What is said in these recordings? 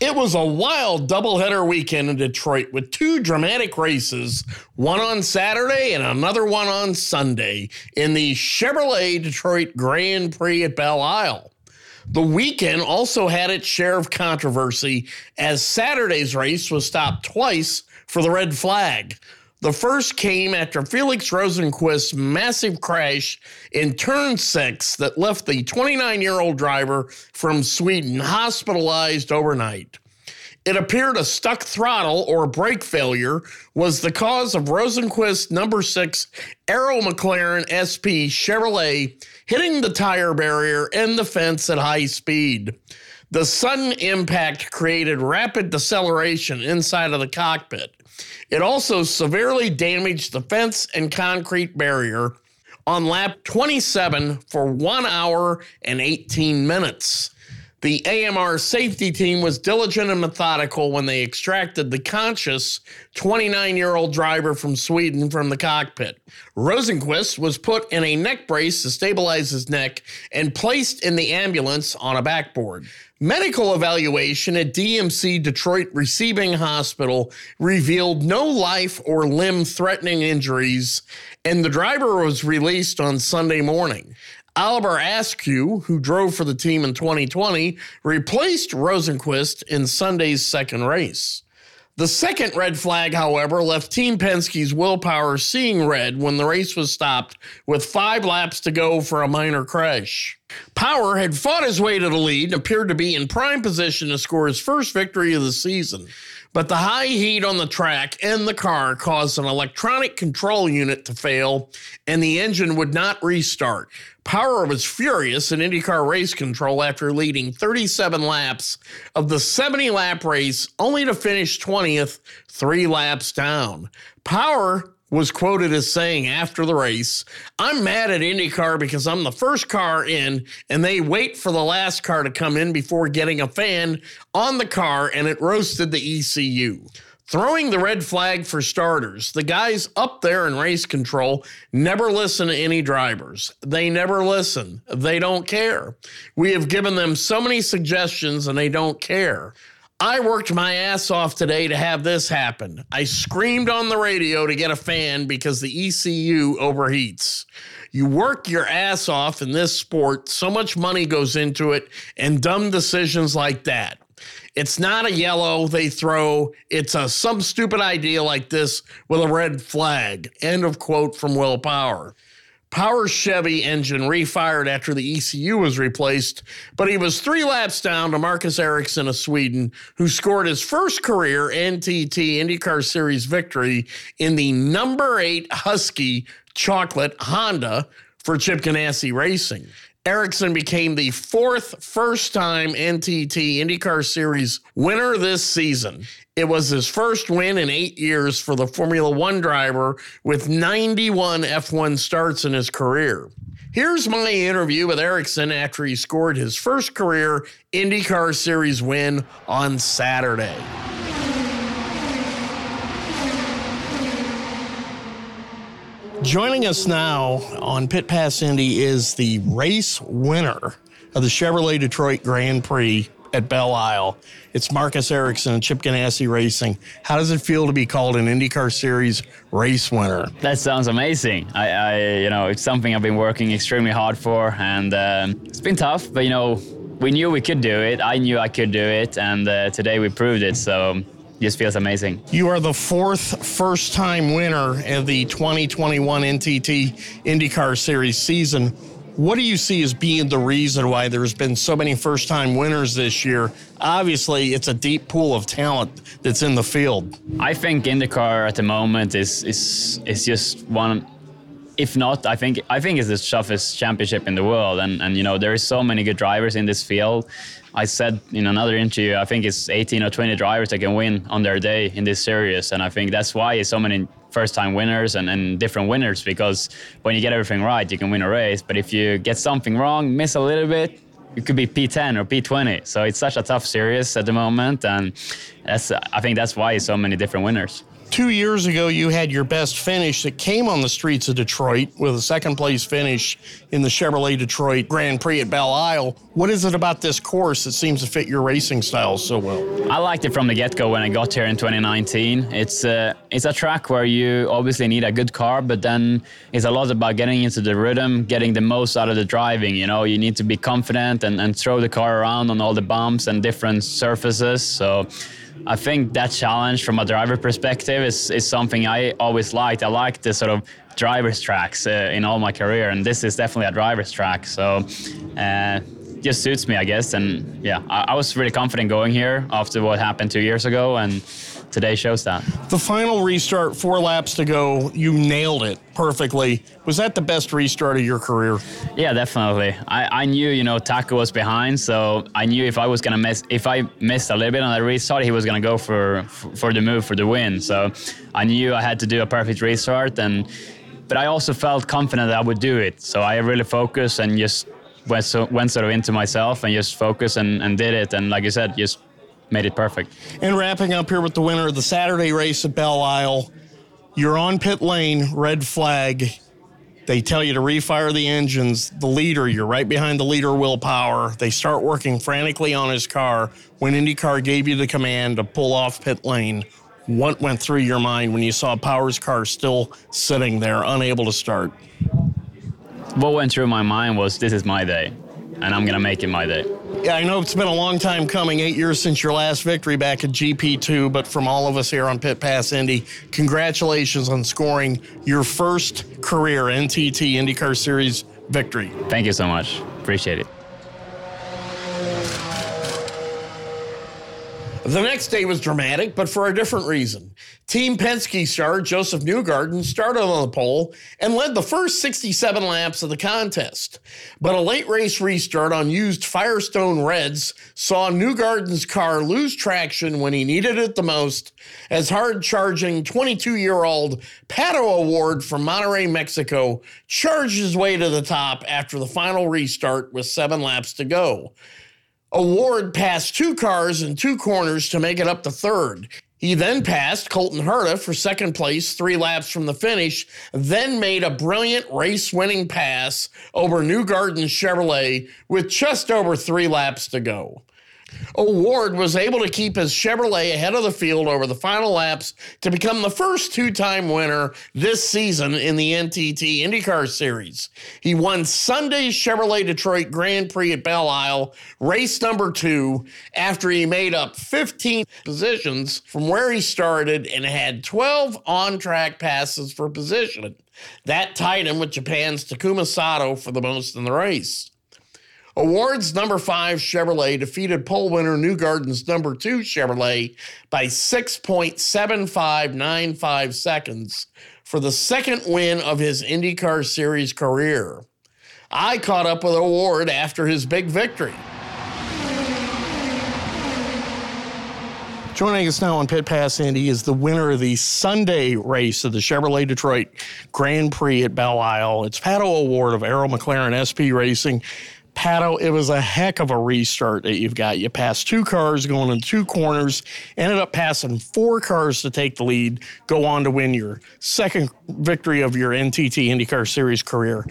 It was a wild doubleheader weekend in Detroit with two dramatic races, one on Saturday and another one on Sunday in the Chevrolet Detroit Grand Prix at Belle Isle. The weekend also had its share of controversy as Saturday's race was stopped twice for the red flag. The first came after Felix Rosenqvist's massive crash in turn six that left the 29 year old driver from Sweden hospitalized overnight. It appeared a stuck throttle or brake failure was the cause of Rosenqvist's number six Arrow McLaren SP Chevrolet hitting the tire barrier and the fence at high speed. The sudden impact created rapid deceleration inside of the cockpit. It also severely damaged the fence and concrete barrier on lap 27 for one hour and 18 minutes. The AMR safety team was diligent and methodical when they extracted the conscious 29 year old driver from Sweden from the cockpit. Rosenqvist was put in a neck brace to stabilize his neck and placed in the ambulance on a backboard. Medical evaluation at DMC Detroit Receiving Hospital revealed no life or limb threatening injuries, and the driver was released on Sunday morning. Oliver Askew, who drove for the team in 2020, replaced Rosenqvist in Sunday's second race. The second red flag, however, left Team Penske's Will Power seeing red when the race was stopped with five laps to go for a minor crash. Power had fought his way to the lead and appeared to be in prime position to score his first victory of the season. But the high heat on the track and the car caused an electronic control unit to fail, and the engine would not restart. Power was furious in IndyCar race control after leading 37 laps of the 70 lap race, only to finish 20th, three laps down. Power was quoted as saying after the race, I'm mad at IndyCar because I'm the first car in and they wait for the last car to come in before getting a fan on the car and it roasted the ECU. Throwing the red flag for starters, the guys up there in race control never listen to any drivers. They never listen. They don't care. We have given them so many suggestions and they don't care. I worked my ass off today to have this happen. I screamed on the radio to get a fan because the ECU overheats. You work your ass off in this sport, so much money goes into it, and dumb decisions like that. It's not a yellow they throw, it's a some stupid idea like this with a red flag. End of quote from Will Power. Power Chevy engine refired after the ECU was replaced, but he was three laps down to Marcus Ericsson of Sweden, who scored his first career NTT IndyCar Series victory in the number eight Huski Chocolate Honda for Chip Ganassi Racing. Ericsson became the fourth first time NTT IndyCar Series winner this season. It was his first win in eight years for the Formula One driver with 91 F1 starts in his career. Here's my interview with Ericsson after he scored his first career IndyCar Series win on Saturday. Joining us now on Pit Pass Indy is the race winner of the Chevrolet Detroit Grand Prix at Belle Isle. It's Marcus Ericsson and Chip Ganassi Racing. How does it feel to be called an IndyCar Series race winner? That sounds amazing. I, I you know, it's something I've been working extremely hard for, and um, it's been tough. But you know, we knew we could do it. I knew I could do it, and uh, today we proved it. So just feels amazing. You are the fourth first time winner of the 2021 NTT IndyCar Series season. What do you see as being the reason why there's been so many first time winners this year? Obviously, it's a deep pool of talent that's in the field. I think IndyCar at the moment is is is just one if not, I think I think it's the toughest championship in the world, and and you know there is so many good drivers in this field. I said in another interview, I think it's 18 or 20 drivers that can win on their day in this series, and I think that's why so many first-time winners and, and different winners because when you get everything right, you can win a race. But if you get something wrong, miss a little bit, you could be P10 or P20. So it's such a tough series at the moment, and that's I think that's why so many different winners. Two years ago, you had your best finish that came on the streets of Detroit with a second place finish in the Chevrolet Detroit Grand Prix at Belle Isle. What is it about this course that seems to fit your racing style so well? I liked it from the get go when I got here in 2019. It's a, uh, it's a track where you obviously need a good car, but then it's a lot about getting into the rhythm, getting the most out of the driving. You know, you need to be confident and, and throw the car around on all the bumps and different surfaces. So, I think that challenge from a driver perspective is, is something I always liked. I like the sort of driver's tracks uh, in all my career, and this is definitely a driver's track. So, uh, just suits me, I guess. And yeah, I, I was really confident going here after what happened two years ago, and today show that. The final restart, four laps to go, you nailed it perfectly. Was that the best restart of your career? Yeah, definitely. I, I knew, you know, Pato was behind, so I knew if I was gonna miss, if I missed a little bit on the restart, he was gonna go for for the move for the win. So I knew I had to do a perfect restart, and but I also felt confident that I would do it. So I really focused and just went, so, went sort of into myself and just focused and, and did it. And like you said, just made it perfect. And wrapping up here with the winner of the Saturday race at Belle Isle, you're on pit lane, red flag. They tell you to refire the engines. The leader, you're right behind the leader, Will Power. They start working frantically on his car when IndyCar gave you the command to pull off pit lane. What went through your mind when you saw Power's car still sitting there, unable to start? What went through my mind was this is my day, and I'm going to make it my day. Yeah, I know it's been a long time coming, eight years since your last victory back at GP2, but from all of us here on Pit Pass Indy, congratulations on scoring your first career NTT IndyCar Series victory. Thank you so much. Appreciate it. The next day was dramatic, but for a different reason. Team Penske star Josef Newgarden started on the pole and led the first 67 laps of the contest. But a late race restart on used Firestone Reds saw Newgarden's car lose traction when he needed it the most as hard charging 22 year old Pato O'Ward from Monterrey, Mexico charged his way to the top after the final restart with seven laps to go. O'Ward passed two cars in two corners to make it up to third. He then passed Colton Herta for second place three laps from the finish, then made a brilliant race winning pass over Newgarden's Chevrolet with just over three laps to go. O'Ward was able to keep his Chevrolet ahead of the field over the final laps to become the first two time winner this season in the NTT IndyCar Series. He won Sunday's Chevrolet Detroit Grand Prix at Belle Isle, race number two, after he made up 15 positions from where he started and had 12 on track passes for position. That tied him with Japan's Takuma Sato for the most in the race. O'Ward's number five Chevrolet defeated pole winner Newgarden's number two Chevrolet by 6.7595 seconds for the second win of his IndyCar Series career. I caught up with O'Ward after his big victory. Joining us now on Pit Pass Indy is the winner of the Sunday race of the Chevrolet Detroit Grand Prix at Belle Isle. It's Pato O'Ward of Arrow McLaren SP Racing. Pato, it was a heck of a restart that you've got. You passed two cars going in two corners, ended up passing four cars to take the lead, go on to win your second victory of your NTT IndyCar Series career.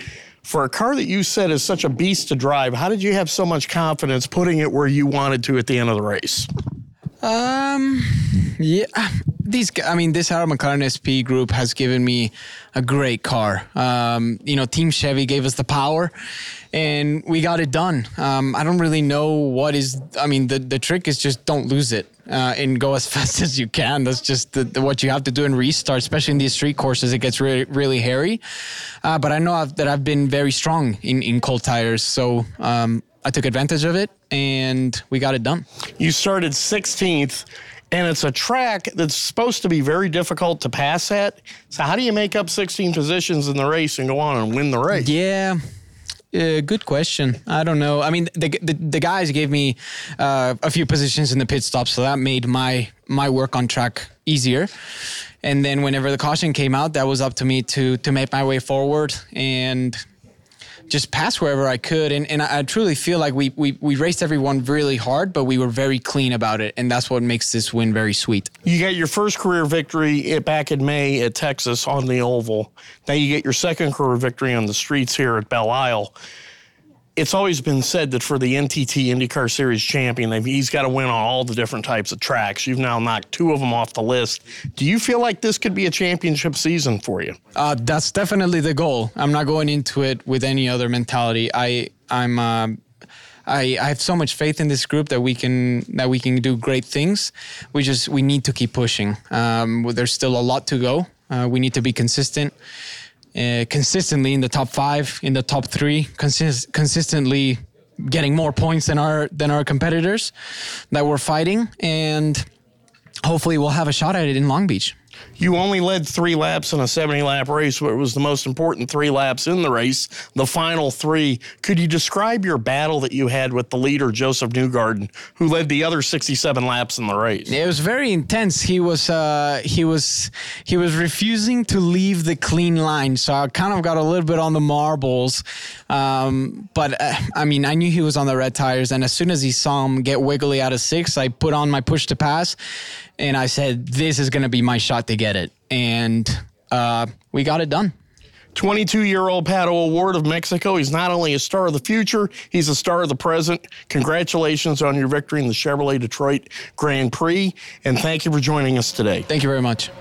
For a car that you said is such a beast to drive, how did you have so much confidence putting it where you wanted to at the end of the race? Um, yeah, these, I mean, this Arrow McLaren SP group has given me a great car. Um, you know, Team Chevy gave us the power, and we got it done. Um, I don't really know what is. I mean, the the trick is just don't lose it. Uh, and go as fast as you can. That's just the, the, what you have to do in restart, especially in these street courses. It gets really, really hairy. Uh, but I know I've, that I've been very strong in, in cold tires. So um, I took advantage of it and we got it done. You started 16th and it's a track that's supposed to be very difficult to pass at. So how do you make up 16 positions in the race and go on and win the race? Yeah. Uh, good question. I don't know. I mean, the the, the guys gave me uh, a few positions in the pit stop, so that made my my work on track easier. And then whenever the caution came out, that was up to me to to make my way forward and just pass wherever I could. And, and I, truly feel like we, we, we raced everyone really hard, but we were very clean about it. And that's what makes this win very sweet. You got your first career victory back in May at Texas on the Oval. Now you get your second career victory on the streets here at Belle Isle it's always been said that for the NTT IndyCar Series champion, he's got to win on all the different types of tracks. You've now knocked two of them off the list. Do you feel like this could be a championship season for you? Uh, that's definitely the goal. I'm not going into it with any other mentality. I I'm. Uh, I, I have so much faith in this group that we can that we can do great things. We just we need to keep pushing. Um, there's still a lot to go. Uh, we need to be consistent uh, consistently in the top five, in the top three, consist- consistently getting more points than our than our competitors that we're fighting, and hopefully we'll have a shot at it in Long Beach. You only led three laps in a 70 lap race, but it was the most important three laps in the race, the final three. Could you describe your battle that you had with the leader, Josef Newgarden, who led the other 67 laps in the race? It was very intense. He was uh, he was he was refusing to leave the clean line, so I kind of got a little bit on the marbles. Um, but uh, I mean, I knew he was on the red tires, and as soon as he saw him get wiggly out of six, I put on my push to pass, and I said, "This is going to be my shot to get it," and uh, we got it done. 22 year old Pato O'Ward of Mexico. He's not only a star of the future, he's a star of the present. Congratulations on your victory in the Chevrolet Detroit Grand Prix, and thank you for joining us today. Thank you very much.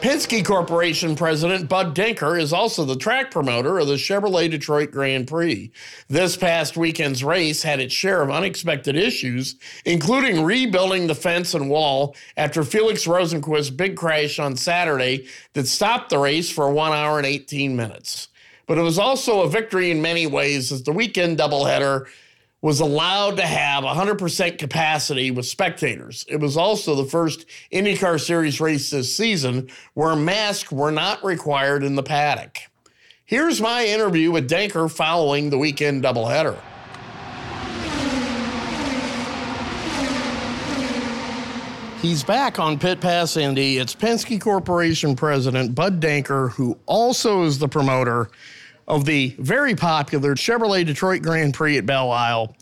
Penske Corporation president Bud Denker is also the track promoter of the Chevrolet Detroit Grand Prix. This past weekend's race had its share of unexpected issues, including rebuilding the fence and wall after Felix Rosenqvist's big crash on Saturday that stopped the race for one hour and 18 minutes. But it was also a victory in many ways as the weekend doubleheader was allowed to have 100% capacity with spectators. It was also the first IndyCar Series race this season where masks were not required in the paddock. Here's my interview with Denker following the weekend doubleheader. He's back on Pit Pass Indy. It's Penske Corporation President Bud Denker, who also is the promoter of the very popular Chevrolet Detroit Grand Prix at Belle Isle.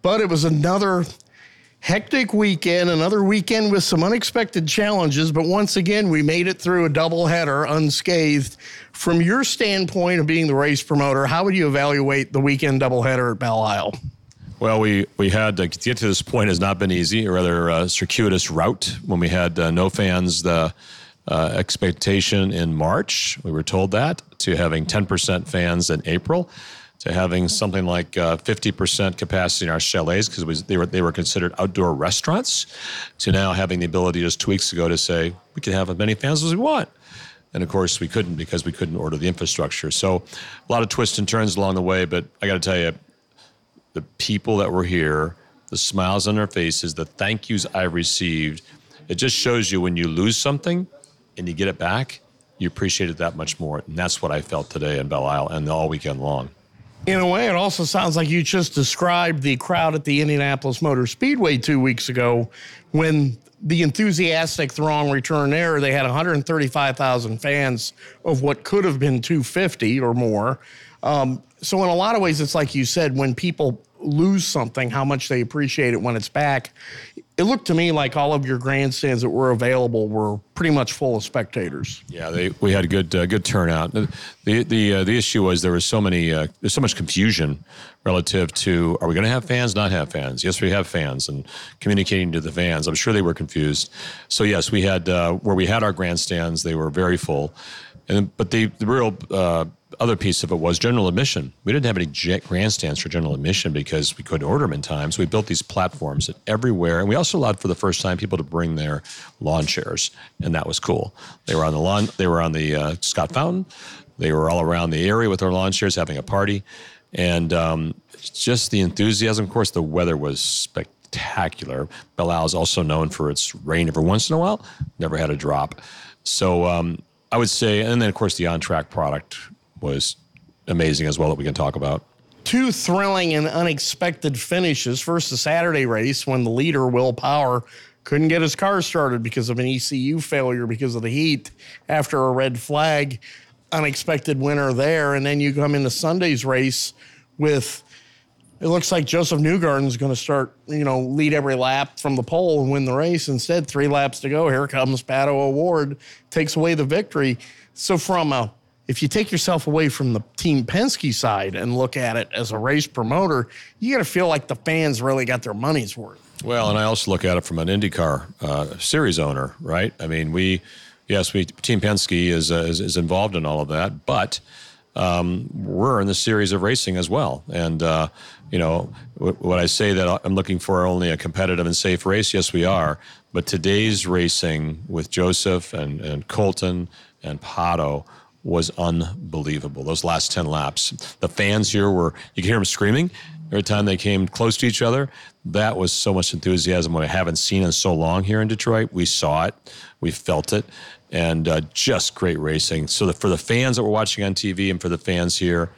But it was another hectic weekend, another weekend with some unexpected challenges. But once again, we made it through a doubleheader unscathed. From your standpoint of being the race promoter, how would you evaluate the weekend doubleheader at Belle Isle? Well, we, we had to get to this point has not been easy, a rather uh, circuitous route when we had uh, no fans. The uh, expectation in March. We were told that to having 10% fans in April, to having something like uh, 50% capacity in our chalets because they were they were considered outdoor restaurants, to now having the ability just two weeks ago to say we can have as many fans as we want. And of course, we couldn't because we couldn't order the infrastructure. So, a lot of twists and turns along the way. But I got to tell you, the people that were here, the smiles on their faces, the thank yous I've received, it just shows you when you lose something, and you get it back, you appreciate it that much more. And that's what I felt today in Belle Isle and all weekend long. In a way, it also sounds like you just described the crowd at the Indianapolis Motor Speedway two weeks ago when the enthusiastic throng returned there. They had 135,000 fans of what could have been 250 or more. Um, so, in a lot of ways, it's like you said when people lose something, how much they appreciate it when it's back. It looked to me like all of your grandstands that were available were pretty much full of spectators. Yeah, they, we had a good uh, good turnout. The the uh, the issue was there was so many uh, there's so much confusion relative to are we going to have fans, not have fans? Yes, we have fans, and communicating to the fans. I'm sure they were confused. So yes, we had uh, where we had our grandstands, they were very full, and but the the real uh, other piece of it was general admission. We didn't have any grandstands for general admission because we couldn't order them in time. So we built these platforms everywhere, and we also allowed for the first time people to bring their lawn chairs, and that was cool. They were on the lawn. They were on the uh, Scott Fountain. They were all around the area with their lawn chairs having a party, and um, just the enthusiasm. Of course, the weather was spectacular. Belle is also known for its rain every once in a while. Never had a drop. So um, I would say, and then of course the on-track product was amazing as well that we can talk about. Two thrilling and unexpected finishes. First, the Saturday race when the leader, Will Power, couldn't get his car started because of an ECU failure because of the heat after a red flag. Unexpected winner there. And then you come into Sunday's race with it looks like Josef Newgarden is going to start, you know, lead every lap from the pole and win the race. Instead, three laps to go. Here comes Pato O'Ward, takes away the victory. So, from a if you take yourself away from the Team Penske side and look at it as a race promoter, you got to feel like the fans really got their money's worth. Well, and I also look at it from an IndyCar uh, series owner, right? I mean, we, yes, we Team Penske is, uh, is, is involved in all of that, but um, we're in the series of racing as well. And uh, you know, when I say that I'm looking for only a competitive and safe race, yes, we are. But today's racing with Joseph and, and Colton and Pato was unbelievable. Those last 10 laps. The fans here were, you could hear them screaming every time they came close to each other. That was so much enthusiasm what I haven't seen in so long here in Detroit. We saw it, we felt it, and uh, just great racing. So, the, for the fans that were watching on TV and for the fans here,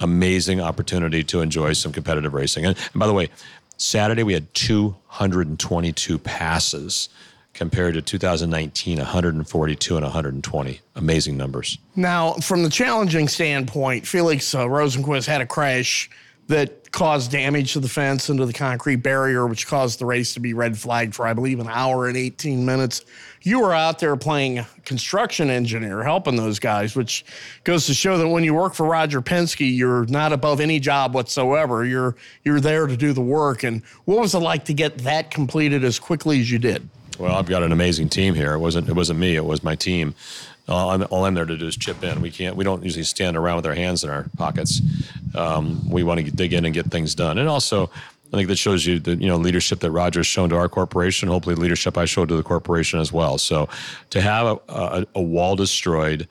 amazing opportunity to enjoy some competitive racing. And, and by the way, Saturday we had 222 passes compared to 2019, 142 and 120. Amazing numbers. Now, from the challenging standpoint, Felix uh, Rosenqvist had a crash that caused damage to the fence and to the concrete barrier, which caused the race to be red flagged for, I believe, an hour and 18 minutes. You were out there playing construction engineer, helping those guys, which goes to show that when you work for Roger Penske, you're not above any job whatsoever. You're you're there to do the work. And what was it like to get that completed as quickly as you did? Well, I've got an amazing team here. It wasn't it wasn't me. It was my team. All I'm, all I'm there to do is chip in. We can't. We don't usually stand around with our hands in our pockets. Um, we want to dig in and get things done. And also, I think that shows you the you know leadership that Roger's shown to our corporation. Hopefully, leadership I showed to the corporation as well. So, to have a, a, a wall destroyed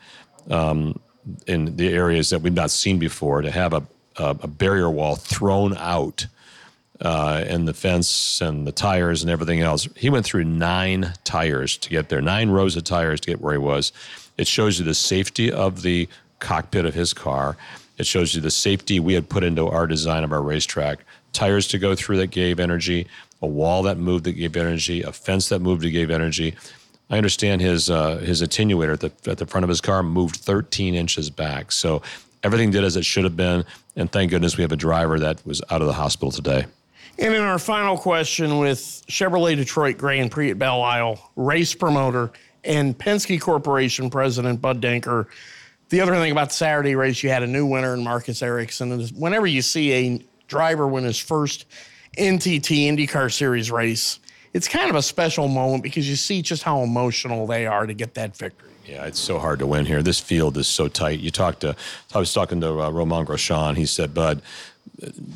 um, in the areas that we've not seen before, to have a, a barrier wall thrown out uh, and the fence and the tires and everything else. He went through nine tires to get there, nine rows of tires to get where he was. It shows you the safety of the cockpit of his car. It shows you the safety we had put into our design of our racetrack. Tires to go through that gave energy, a wall that moved that gave energy, a fence that moved that gave energy. I understand his uh, his attenuator at the at the front of his car moved 13 inches back. So everything did as it should have been, and thank goodness we have a driver that was out of the hospital today. And in our final question with Chevrolet Detroit Grand Prix at Belle Isle, race promoter and Penske Corporation president Bud Denker. The other thing about the Saturday race, you had a new winner in Marcus Ericsson. And whenever you see a driver win his first NTT IndyCar Series race, it's kind of a special moment because you see just how emotional they are to get that victory. Yeah, it's so hard to win here. This field is so tight. You talked to, I was talking to uh, Romain Grosjean. He said, Bud,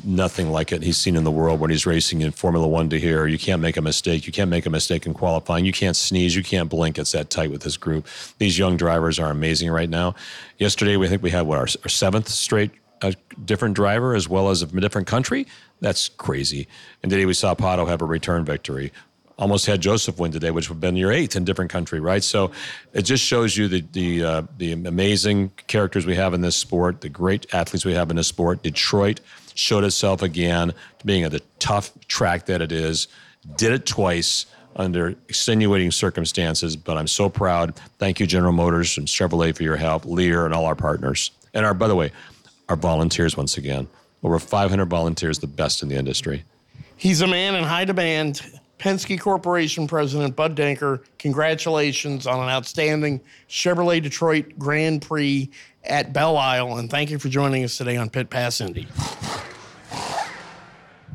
nothing like it he's seen in the world when he's racing in Formula One to here. You can't make a mistake. You can't make a mistake in qualifying. You can't sneeze. You can't blink. It's that tight with this group. These young drivers are amazing right now. Yesterday, we think we had what our, our seventh straight uh, different driver as well as a different country. That's crazy. And today we saw Pato have a return victory. Almost had Josef win today, which would have been your eighth in different country, right? So it just shows you the the uh, the amazing characters we have in this sport, the great athletes we have in this sport. Detroit showed itself again to being the tough track that it is. Did it twice under extenuating circumstances, but I'm so proud. Thank you, General Motors and Chevrolet, for your help, Lear, and all our partners. And our, by the way, our volunteers once again. over 500 volunteers, the best in the industry. He's a man in high demand. Penske Corporation President Bud Denker, congratulations on an outstanding Chevrolet Detroit Grand Prix at Belle Isle, and thank you for joining us today on Pit Pass Indy.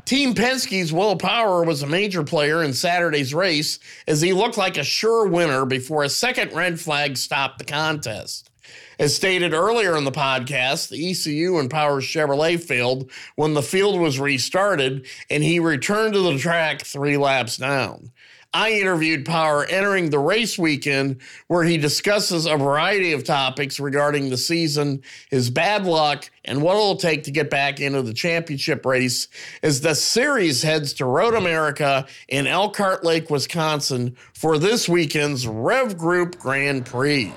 Team Penske's Will Power was a major player in Saturday's race as he looked like a sure winner before a second red flag stopped the contest. As stated earlier in the podcast, the ECU and Power Chevrolet failed when the field was restarted and he returned to the track three laps down. I interviewed Power entering the race weekend where he discusses a variety of topics regarding the season, his bad luck, and what it'll take to get back into the championship race as the series heads to Road America in Elkhart Lake, Wisconsin for this weekend's Rev Group Grand Prix.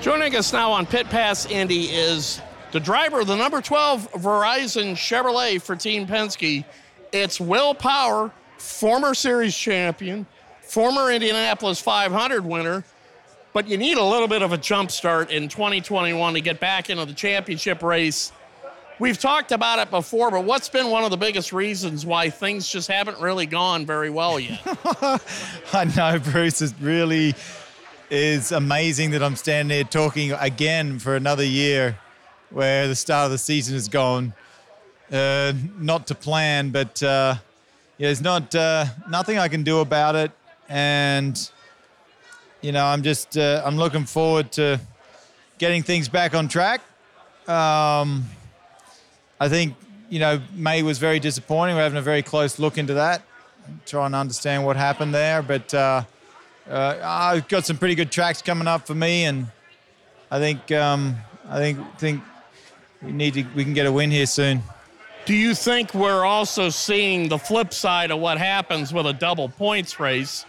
Joining us now on Pit Pass Indy is the driver the number 12 Verizon Chevrolet for Team Penske. It's Will Power, former series champion, former Indianapolis 500 winner, but you need a little bit of a jump start in 2021 to get back into the championship race. We've talked about it before, but what's been one of the biggest reasons why things just haven't really gone very well yet? I know, Bruce. It really is amazing that I'm standing here talking again for another year where the start of the season has gone uh, not to plan, but uh, yeah, there's not uh, nothing I can do about it, and you know I'm just uh, I'm looking forward to getting things back on track. Um, I think you know May was very disappointing. We're having a very close look into that, trying to understand what happened there, but. Uh, uh, I've got some pretty good tracks coming up for me, and I think um, I think think we need to we can get a win here soon. Do you think we're also seeing the flip side of what happens with a double points race,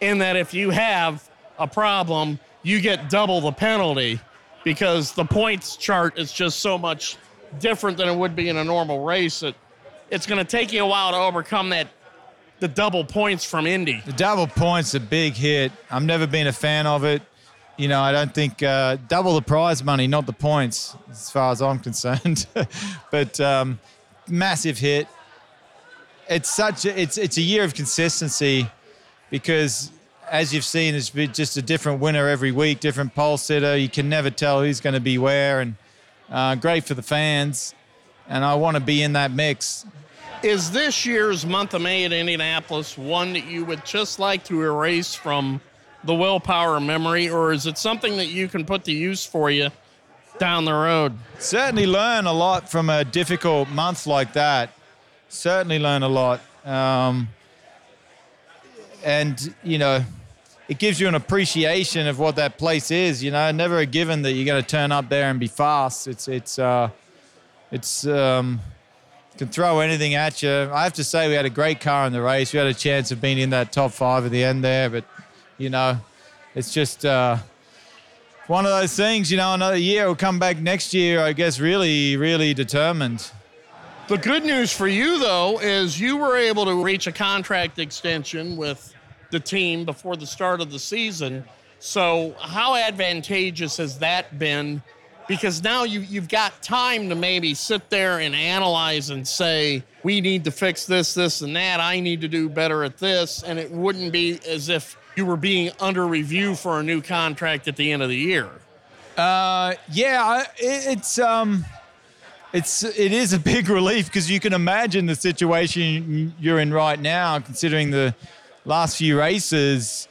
in that if you have a problem, you get double the penalty because the points chart is just so much different than it would be in a normal race. That it's going to take you a while to overcome that the double points from Indy. The double points a big hit. I've never been a fan of it. You know, I don't think uh, double the prize money, not the points, as far as I'm concerned. but um, massive hit. It's such a, it's it's a year of consistency because as you've seen, it's been just a different winner every week, different pole sitter. You can never tell who's going to be where, and uh, great for the fans. And I want to be in that mix. Is this year's month of May at Indianapolis one that you would just like to erase from the Will Power memory, or is it something that you can put to use for you down the road? Certainly learn a lot from a difficult month like that. Certainly learn a lot. Um, and, you know, it gives you an appreciation of what that place is. You know, never a given that you're going to turn up there and be fast. It's, it's, uh, it's, um, can throw anything at you. I have to say, we had a great car in the race. We had a chance of being in that top five at the end there, but you know, it's just uh, one of those things. You know, another year will come back next year. I guess really, really determined. The good news for you, though, is you were able to reach a contract extension with the team before the start of the season. So, how advantageous has that been because now you, you've got time to maybe sit there and analyze and say, we need to fix this, this, and that. I need to do better at this. And it wouldn't be as if you were being under review for a new contract at the end of the year. Uh, yeah, it, it's um, it's it is a big relief because you can imagine the situation you're in right now, considering the last few races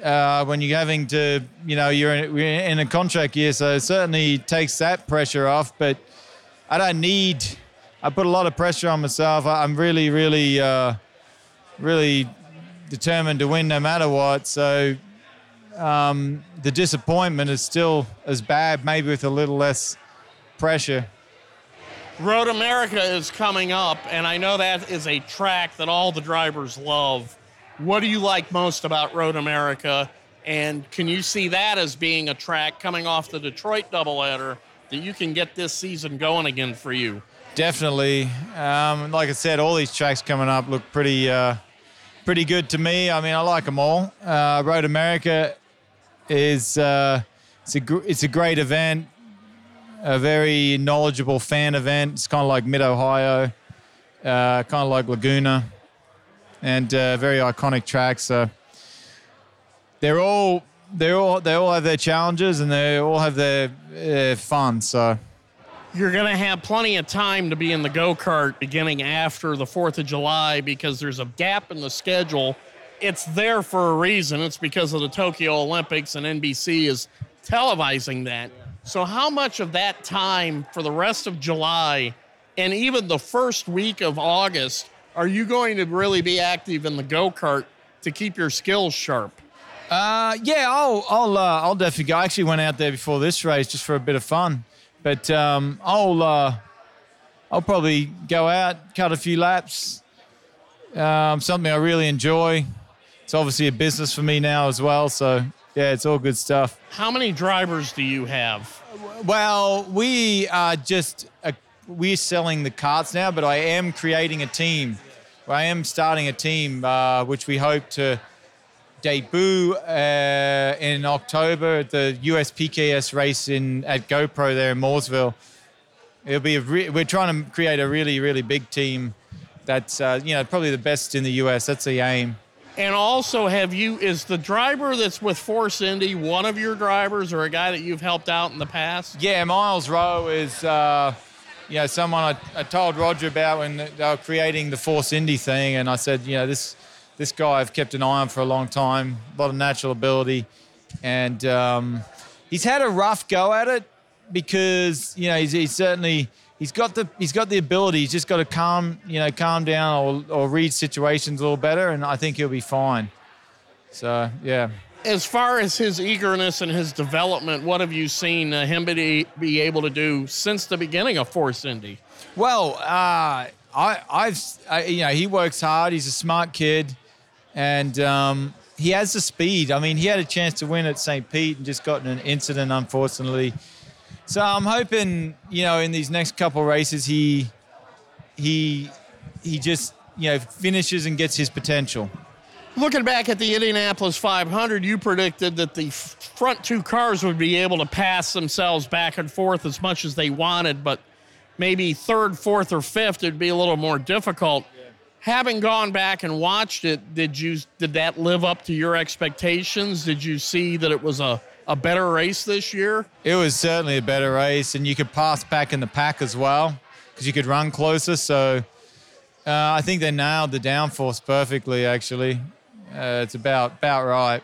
uh, when you're having to, you know, you're in, in, a contract year, so certainly takes that pressure off. But I don't need. I put a lot of pressure on myself. I'm really, really, uh, really determined to win no matter what. So um, the disappointment is still as bad, maybe with a little less pressure. Road America is coming up, and I know that is a track that all the drivers love. What do you like most about Road America? And can you see that as being a track coming off the Detroit doubleheader that you can get this season going again for you? Definitely. Um, like I said, all these tracks coming up look pretty, uh, pretty good to me. I mean, I like them all. Uh, Road America is uh, it's a gr- it's a great event, a very knowledgeable fan event. It's kind of like Mid Ohio, uh, kind of like Laguna, and uh, very iconic tracks. So they're all they all they all have their challenges and they all have their uh, fun. So You're going to have plenty of time to be in the go kart beginning after the 4th of July because there's a gap in the schedule. It's there for a reason. It's because of the Tokyo Olympics, and NBC is televising that. So, how much of that time for the rest of July and even the first week of August are you going to really be active in the go kart to keep your skills sharp? Uh, yeah, I'll I'll uh, I'll definitely go. I actually went out there before this race just for a bit of fun, but um, I'll uh, I'll probably go out, cut a few laps. Um, something I really enjoy. It's obviously a business for me now as well, so yeah, it's all good stuff. How many drivers do you have? Well, we are just uh, we're selling the carts now, but I am creating a team. I am starting a team, uh, which we hope to debut uh, in October at the USPKS race in at GoPro there in Mooresville. It'll be a re- we're trying to create a really really big team. That's uh, you know probably the best in the US. That's the aim. And also, have you, is the driver that's with Force Indy one of your drivers or a guy that you've helped out in the past? Yeah, Myles Rowe is, uh, you know, someone I, I told Roger about when they were creating the Force Indy thing, and I said, you know, this this guy I've kept an eye on for a long time, a lot of natural ability, and um, he's had a rough go at it because you know he's, he's certainly he's got the he's got the ability. He's just got to calm you know calm down or, or read situations a little better, and I think he'll be fine. So yeah. As far as his eagerness and his development, what have you seen uh, him be, be able to do since the beginning of Force Indy? Well, uh, I, I've, I, you know, he works hard. He's a smart kid, and um, he has the speed. I mean, he had a chance to win at St. Pete and just got in an incident, unfortunately. So I'm hoping, you know, in these next couple races, he, he, he just, you know, finishes and gets his potential. Looking back at the Indianapolis 500, you predicted that the front two cars would be able to pass themselves back and forth as much as they wanted, but maybe third, fourth, or fifth, it'd be a little more difficult. Having gone back and watched it, did you did that live up to your expectations? Did you see that it was a, a better race this year? It was certainly a better race, and you could pass back in the pack as well because you could run closer. So uh, I think they nailed the downforce perfectly. Actually, uh, it's about about right.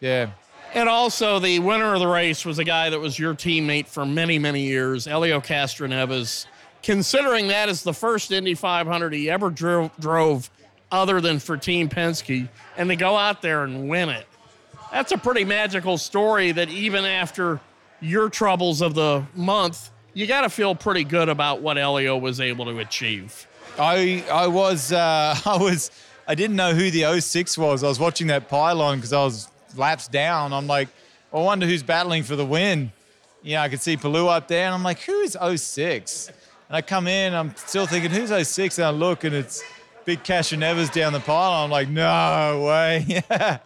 Yeah. And also, the winner of the race was a guy that was your teammate for many, many years, Elio Castroneves. Considering that is the first Indy 500 he ever drove, drove other than for Team Penske, and to go out there and win it, that's a pretty magical story that even after your troubles of the month, you got to feel pretty good about what Elio was able to achieve. I I was uh, I was I didn't know who the 06 was. I was watching that pylon because I was laps down. I'm like, I wonder who's battling for the win. You know, I could see Palou up there, and I'm like, who is 06? And I come in, I'm still thinking, who's 06? And I look, and it's big Castroneves down the pile. I'm like, no way. I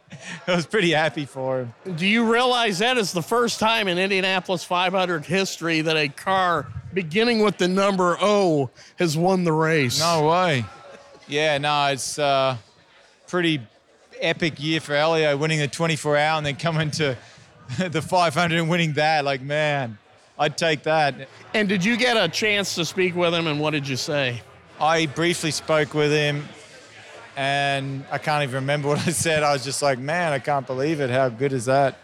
was pretty happy for him. Do you realize that is the first time in Indianapolis 500 history that a car beginning with the number O has won the race? No way. Yeah, no, it's uh, pretty epic year for Elio, winning the 24 hour and then coming to the 500 and winning that. Like, man, I'd take that. And did you get a chance to speak with him, and what did you say? I briefly spoke with him, and I can't even remember what I said. I was just like, man, I can't believe it. How good is that?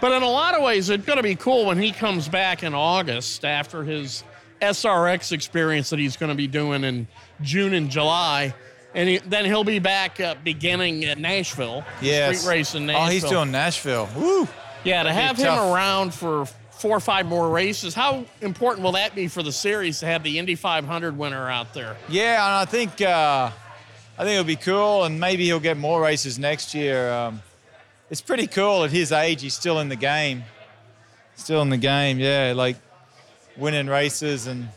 But in a lot of ways, it's going to be cool when he comes back in August after his SRX experience that he's going to be doing in June and July. And he, then he'll be back uh, beginning at Nashville. Yes. Street race in Nashville. Oh, he's doing Nashville. Woo! Yeah, to have him tough. around for four or five more races, how important will that be for the series to have the Indy 500 winner out there? Yeah, and I think uh, I think it'll be cool, and maybe he'll get more races next year. Um, it's pretty cool at his age. He's still in the game. Still in the game, yeah. Like winning races and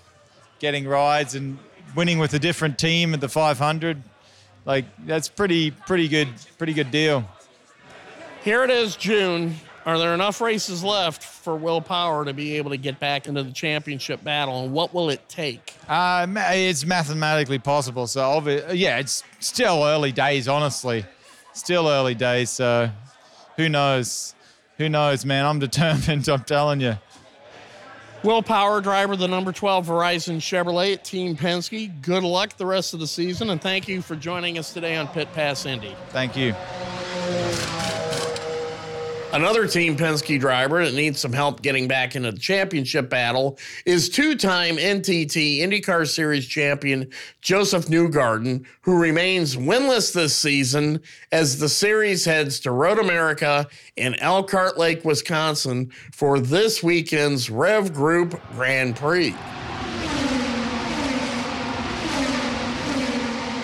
getting rides and winning with a different team at the 500. Like that's pretty pretty good pretty good deal. Here it is, June. Are there enough races left for Will Power to be able to get back into the championship battle, and what will it take? Uh, it's mathematically possible. So, obvi- yeah, it's still early days, honestly. Still early days. So, who knows? Who knows, man? I'm determined. I'm telling you. Will Power, driver, the number 12 Verizon Chevrolet at Team Penske. Good luck the rest of the season, and thank you for joining us today on Pit Pass Indy. Thank you. Another Team Penske driver that needs some help getting back into the championship battle is two time NTT IndyCar Series champion Josef Newgarden, who remains winless this season as the series heads to Road America in Elkhart Lake, Wisconsin for this weekend's Rev Group Grand Prix.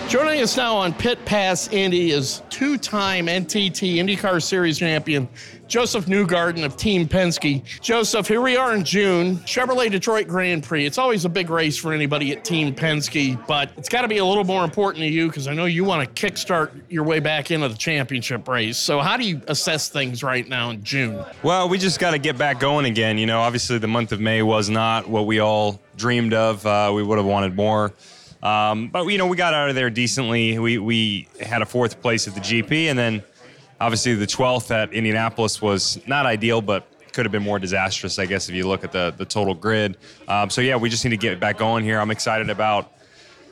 Joining us now on Pit Pass Indy is two time NTT IndyCar Series champion Josef Newgarden of Team Penske. Josef, here we are in June, Chevrolet Detroit Grand Prix. It's always a big race for anybody at Team Penske, but it's got to be a little more important to you because I know you want to kickstart your way back into the championship race. So, how do you assess things right now in June? Well, we just got to get back going again. You know, obviously the month of May was not what we all dreamed of. Uh, we would have wanted more. Um, but you know, we got out of there decently. We we had a fourth place at the GP, and then obviously the 12th at Indianapolis was not ideal, but could have been more disastrous, I guess, if you look at the the total grid. Um, so yeah, we just need to get back going here. I'm excited about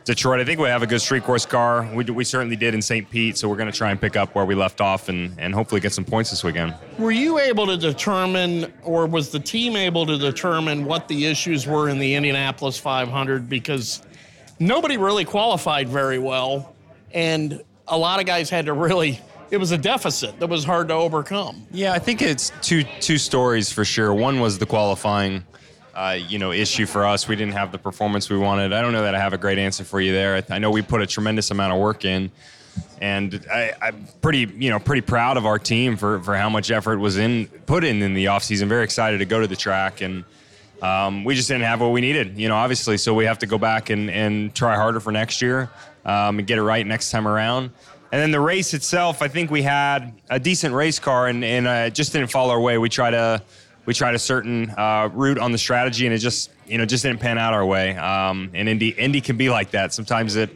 Detroit. I think we have a good street course car. We, we certainly did in St. Pete, so we're going to try and pick up where we left off and, and hopefully get some points this weekend. Were you able to determine, or was the team able to determine what the issues were in the Indianapolis 500? Because nobody really qualified very well, and a lot of guys had to really. It was a deficit that was hard to overcome. Yeah, I think it's two two stories for sure. One was the qualifying, uh, you know, issue for us. We didn't have the performance we wanted. I don't know that I have a great answer for you there. I, know we put a tremendous amount of work in, and I, I'm pretty, you know, pretty proud of our team for for how much effort was in put in in the offseason. Very excited to go to the track and. Um, we just didn't have what we needed, you know, obviously. So we have to go back and, and try harder for next year um, and get it right next time around. And then the race itself, I think we had a decent race car and, and uh, it just didn't fall our way. We tried a we tried a certain uh, route on the strategy and it just you know just didn't pan out our way. Um, and Indy Indy can be like that. Sometimes it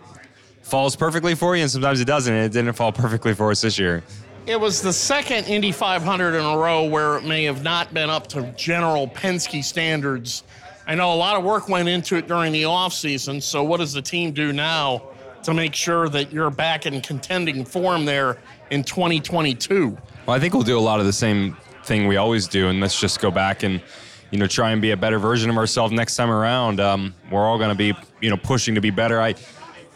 falls perfectly for you and sometimes it doesn't. And it didn't fall perfectly for us this year. It was the second Indy 500 in a row where it may have not been up to general Penske standards. I know a lot of work went into it during the offseason, so what does the team do now to make sure that you're back in contending form there in 2022? Well, I think we'll do a lot of the same thing we always do, and let's just go back and you know try and be a better version of ourselves next time around. Um, we're all going to be you know pushing to be better. I,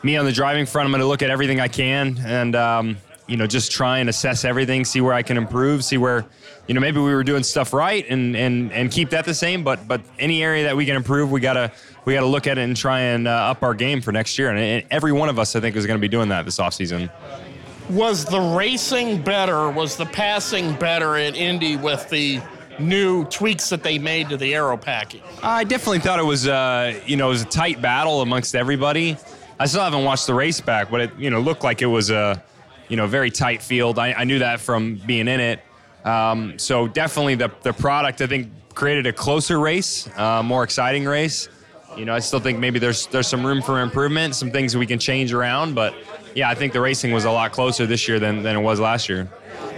me on the driving front, I'm going to look at everything I can and um, you know just try and assess everything, see where I can improve, see where you know maybe we were doing stuff right and and and keep that the same. But but any area that we can improve, we gotta we gotta look at it and try and uh, up our game for next year. And, and every one of us, I think, is going to be doing that this offseason. Was the racing better? Was the passing better at Indy with the new tweaks that they made to the aero package? I definitely thought it was, uh, you know, it was a tight battle amongst everybody. I still haven't watched the race back, but it, you know, looked like it was a, you know, very tight field. I, I knew that from being in it. Um, so definitely the the product I think created a closer race, uh, more exciting race. You know, I still think maybe there's there's some room for improvement, some things we can change around, but yeah, I think the racing was a lot closer this year than, than it was last year.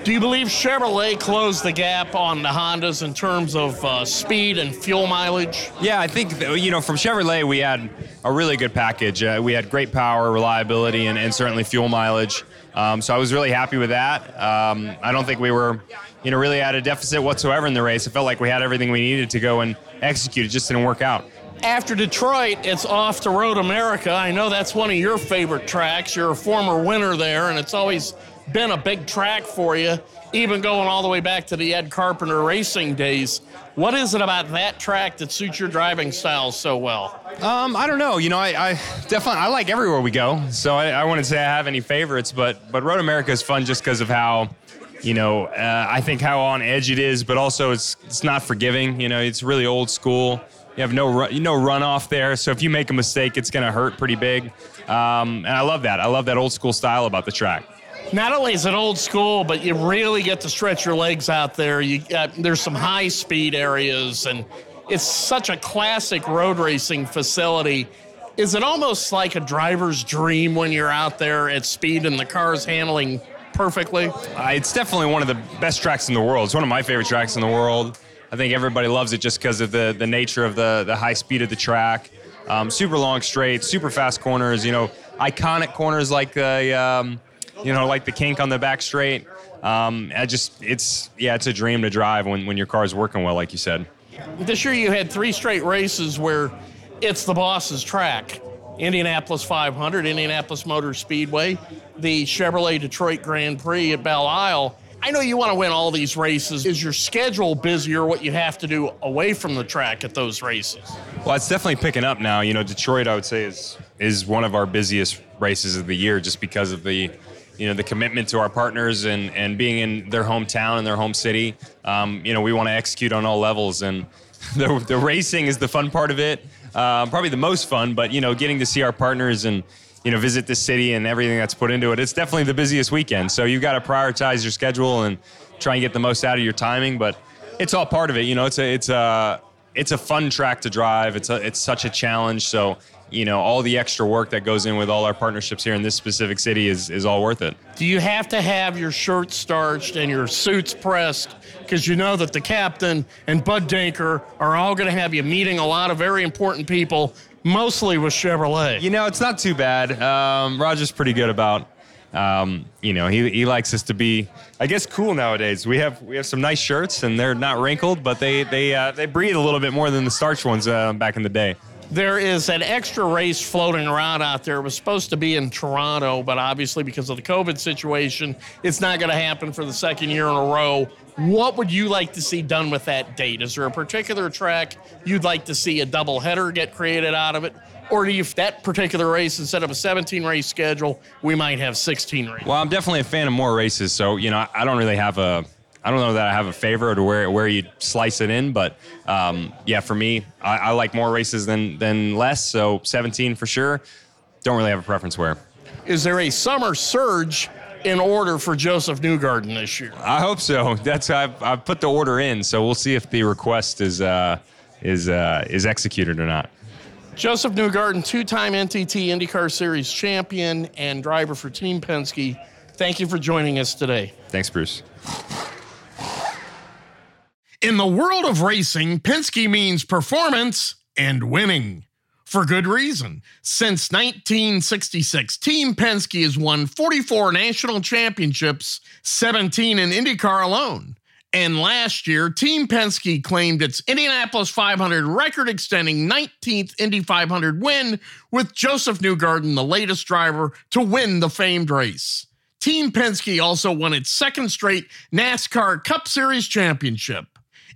Do you believe Chevrolet closed the gap on the Hondas in terms of uh, speed and fuel mileage? Yeah, I think you know from Chevrolet we had a really good package. Uh, we had great power, reliability, and, and certainly fuel mileage. Um, so I was really happy with that. Um, I don't think we were, you know, really at a deficit whatsoever in the race. It felt like we had everything we needed to go and execute. It just didn't work out. After Detroit, it's off to Road America. I know that's one of your favorite tracks. You're a former winner there, and it's always been a big track for you, even going all the way back to the Ed Carpenter racing days. What is it about that track that suits your driving style so well? Um, I don't know. You know, I, I definitely I like everywhere we go. So I, I wouldn't say I have any favorites, but but Road America is fun just because of how, you know, uh, I think how on edge it is, but also it's it's not forgiving. You know, it's really old school. You have no ru- no runoff there, so if you make a mistake, it's going to hurt pretty big. Um, and I love that. I love that old school style about the track. Not only is it old school, but you really get to stretch your legs out there. You got, there's some high speed areas, and it's such a classic road racing facility. Is it almost like a driver's dream when you're out there at speed and the car's handling perfectly? Uh, it's definitely one of the best tracks in the world. It's one of my favorite tracks in the world. I think everybody loves it just because of the the nature of the the high speed of the track. Um, super long straight, super fast corners. You know, iconic corners like the um, you know like the kink on the back straight. Um, I just it's yeah, it's a dream to drive when when your car's working well, like you said. This year you had three straight races where it's the boss's track. Indianapolis 500, Indianapolis Motor Speedway, the Chevrolet Detroit Grand Prix at Belle Isle. I know you want to win all these races. Is your schedule busier what you have to do away from the track at those races? Well, it's definitely picking up now. You know, Detroit, I would say, is is one of our busiest races of the year just because of the you know the commitment to our partners and and being in their hometown and their home city. Um, you know, we want to execute on all levels, and the the racing is the fun part of it. Uh, probably the most fun, but you know, getting to see our partners and you know visit the city and everything that's put into it. It's definitely the busiest weekend, so you've got to prioritize your schedule and try and get the most out of your timing. But it's all part of it. You know, it's a it's a it's a fun track to drive. It's a it's such a challenge. So you know, all the extra work that goes in with all our partnerships here in this specific city is is all worth it. Do you have to have your shirts starched and your suits pressed? Because you know that the captain and Bud Denker are all going to have you meeting a lot of very important people, mostly with Chevrolet. You know, it's not too bad. Um, Roger's pretty good about. Um, you know, he, he likes us to be, I guess, cool nowadays. We have we have some nice shirts, and they're not wrinkled, but they they uh, they breathe a little bit more than the starch ones uh, back in the day. There is an extra race floating around out there. It was supposed to be in Toronto, but obviously because of the COVID situation, it's not going to happen for the second year in a row. What would you like to see done with that date? Is there a particular track you'd like to see a double header get created out of it? Or do you, that particular race, instead of a 17 race schedule, we might have 16 races? Well, I'm definitely a fan of more races, so you know I don't really have a I don't know that I have a favorite or where where you slice it in, but um, yeah, for me, I, I, like more races than than less. So 17 for sure. Don't really have a preference where. Is there a summer surge in order for Josef Newgarden this year? I hope so. That's I've, I've put the order in, so we'll see if the request is uh, is uh, is executed or not. Josef Newgarden, two-time NTT IndyCar Series champion and driver for Team Penske. Thank you for joining us today. Thanks, Bruce. In the world of racing, Penske means performance and winning. For good reason. Since 1966, Team Penske has won 44 national championships, 17 in IndyCar alone. And last year, Team Penske claimed its Indianapolis 500 record extending 19th Indy 500 win, with Josef Newgarden the latest driver to win the famed race. Team Penske also won its second straight NASCAR Cup Series championship.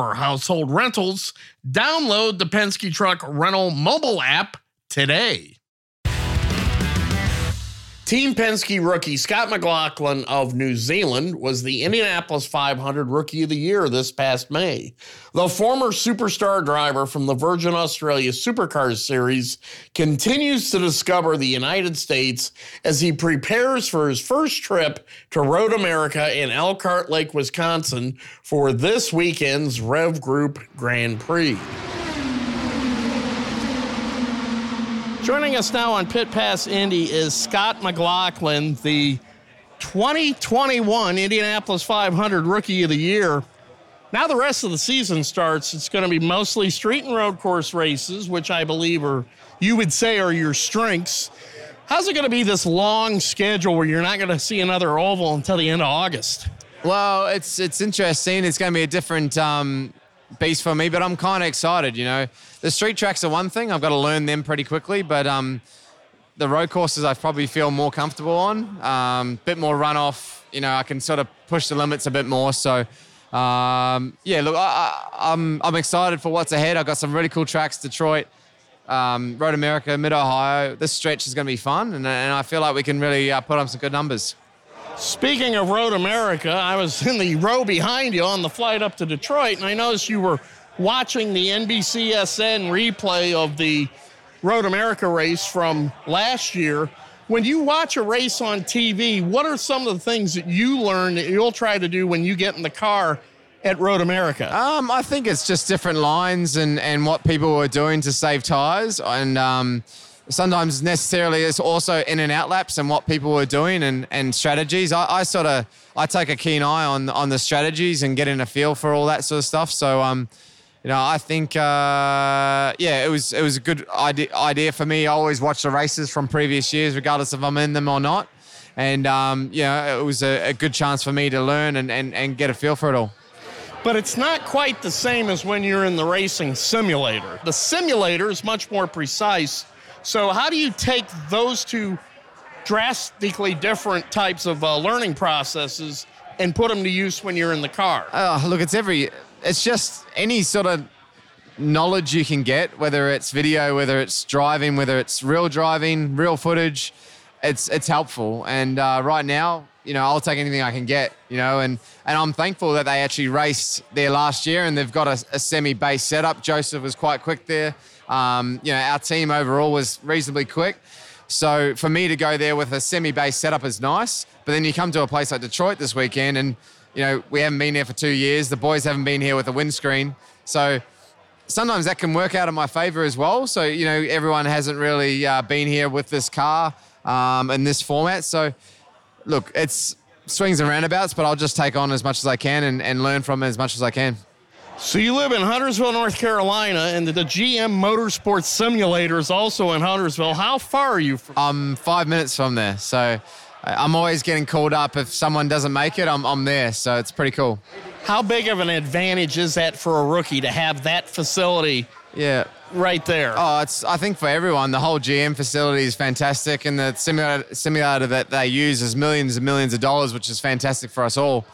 for household rentals, download the Penske Truck Rental mobile app today. Team Penske rookie Scott McLaughlin of New Zealand was the Indianapolis 500 Rookie of the Year this past May. The former superstar driver from the Virgin Australia Supercars Series continues to discover the United States as he prepares for his first trip to Road America in Elkhart Lake, Wisconsin for this weekend's Rev Group Grand Prix. Joining us now on Pit Pass Indy is Scott McLaughlin, the 2021 Indianapolis 500 Rookie of the Year. Now the rest of the season starts. It's going to be mostly street and road course races, which I believe are you would say are your strengths. How's it going to be this long schedule where you're not going to see another oval until the end of August? Well, it's it's interesting. It's going to be a different um, for me, but I'm kind of excited. You know, the street tracks are one thing. I've got to learn them pretty quickly, but um, the road courses I probably feel more comfortable on. Um, bit more runoff. You know, I can sort of push the limits a bit more. So. Um, yeah, look, I, am I'm, I'm excited for what's ahead. I've got some really cool tracks, Detroit, um, Road America, Mid Ohio. This stretch is going to be fun, and, and I feel like we can really uh, put on some good numbers. Speaking of Road America, I was in the row behind you on the flight up to Detroit, and I noticed you were watching the NBCSN replay of the Road America race from last year. When you watch a race on TV, what are some of the things that you learn that you'll try to do when you get in the car at Road America? Um, I think it's just different lines and, and what people are doing to save tires. And um, sometimes necessarily it's also in and out laps and what people are doing and, and strategies. I, I sort of I take a keen eye on on the strategies and getting a feel for all that sort of stuff. So um, you know, I think uh, yeah, it was it was a good idea idea for me. I always watch the races from previous years, regardless if I'm in them or not. And um, yeah, it was a, a good chance for me to learn and, and, and get a feel for it all but it's not quite the same as when you're in the racing simulator. The simulator is much more precise so, how do you take those two drastically different types of uh, learning processes and put them to use when you're in the car? Uh, look, it's every, it's just any sort of knowledge you can get, whether it's video, whether it's driving, whether it's real driving, real footage. It's it's helpful, and uh, right now, you know, I'll take anything I can get, you know, and and I'm thankful that they actually raced there last year, and they've got a, a semi-base setup. Josef was quite quick there. Um, you know, our team overall was reasonably quick. So for me to go there with a semi-base setup is nice. But then you come to a place like Detroit this weekend, and you know we haven't been here for two years. The boys haven't been here with a windscreen, so sometimes that can work out in my favor as well. So you know everyone hasn't really uh, been here with this car um, in this format. So look, it's swings and roundabouts, but I'll just take on as much as I can and, and learn from as much as I can. So you live in Huntersville, North Carolina, and the, GM Motorsports Simulator is also in Huntersville. How far are you from? I'm five minutes from there, so I'm always getting called up if someone doesn't make it. I'm, I'm there, so it's pretty cool. How big of an advantage is that for a rookie to have that facility? Yeah, right there. Oh, it's I think for everyone, the whole GM facility is fantastic, and the simulator, simulator that they use is millions and millions of dollars, which is fantastic for us all.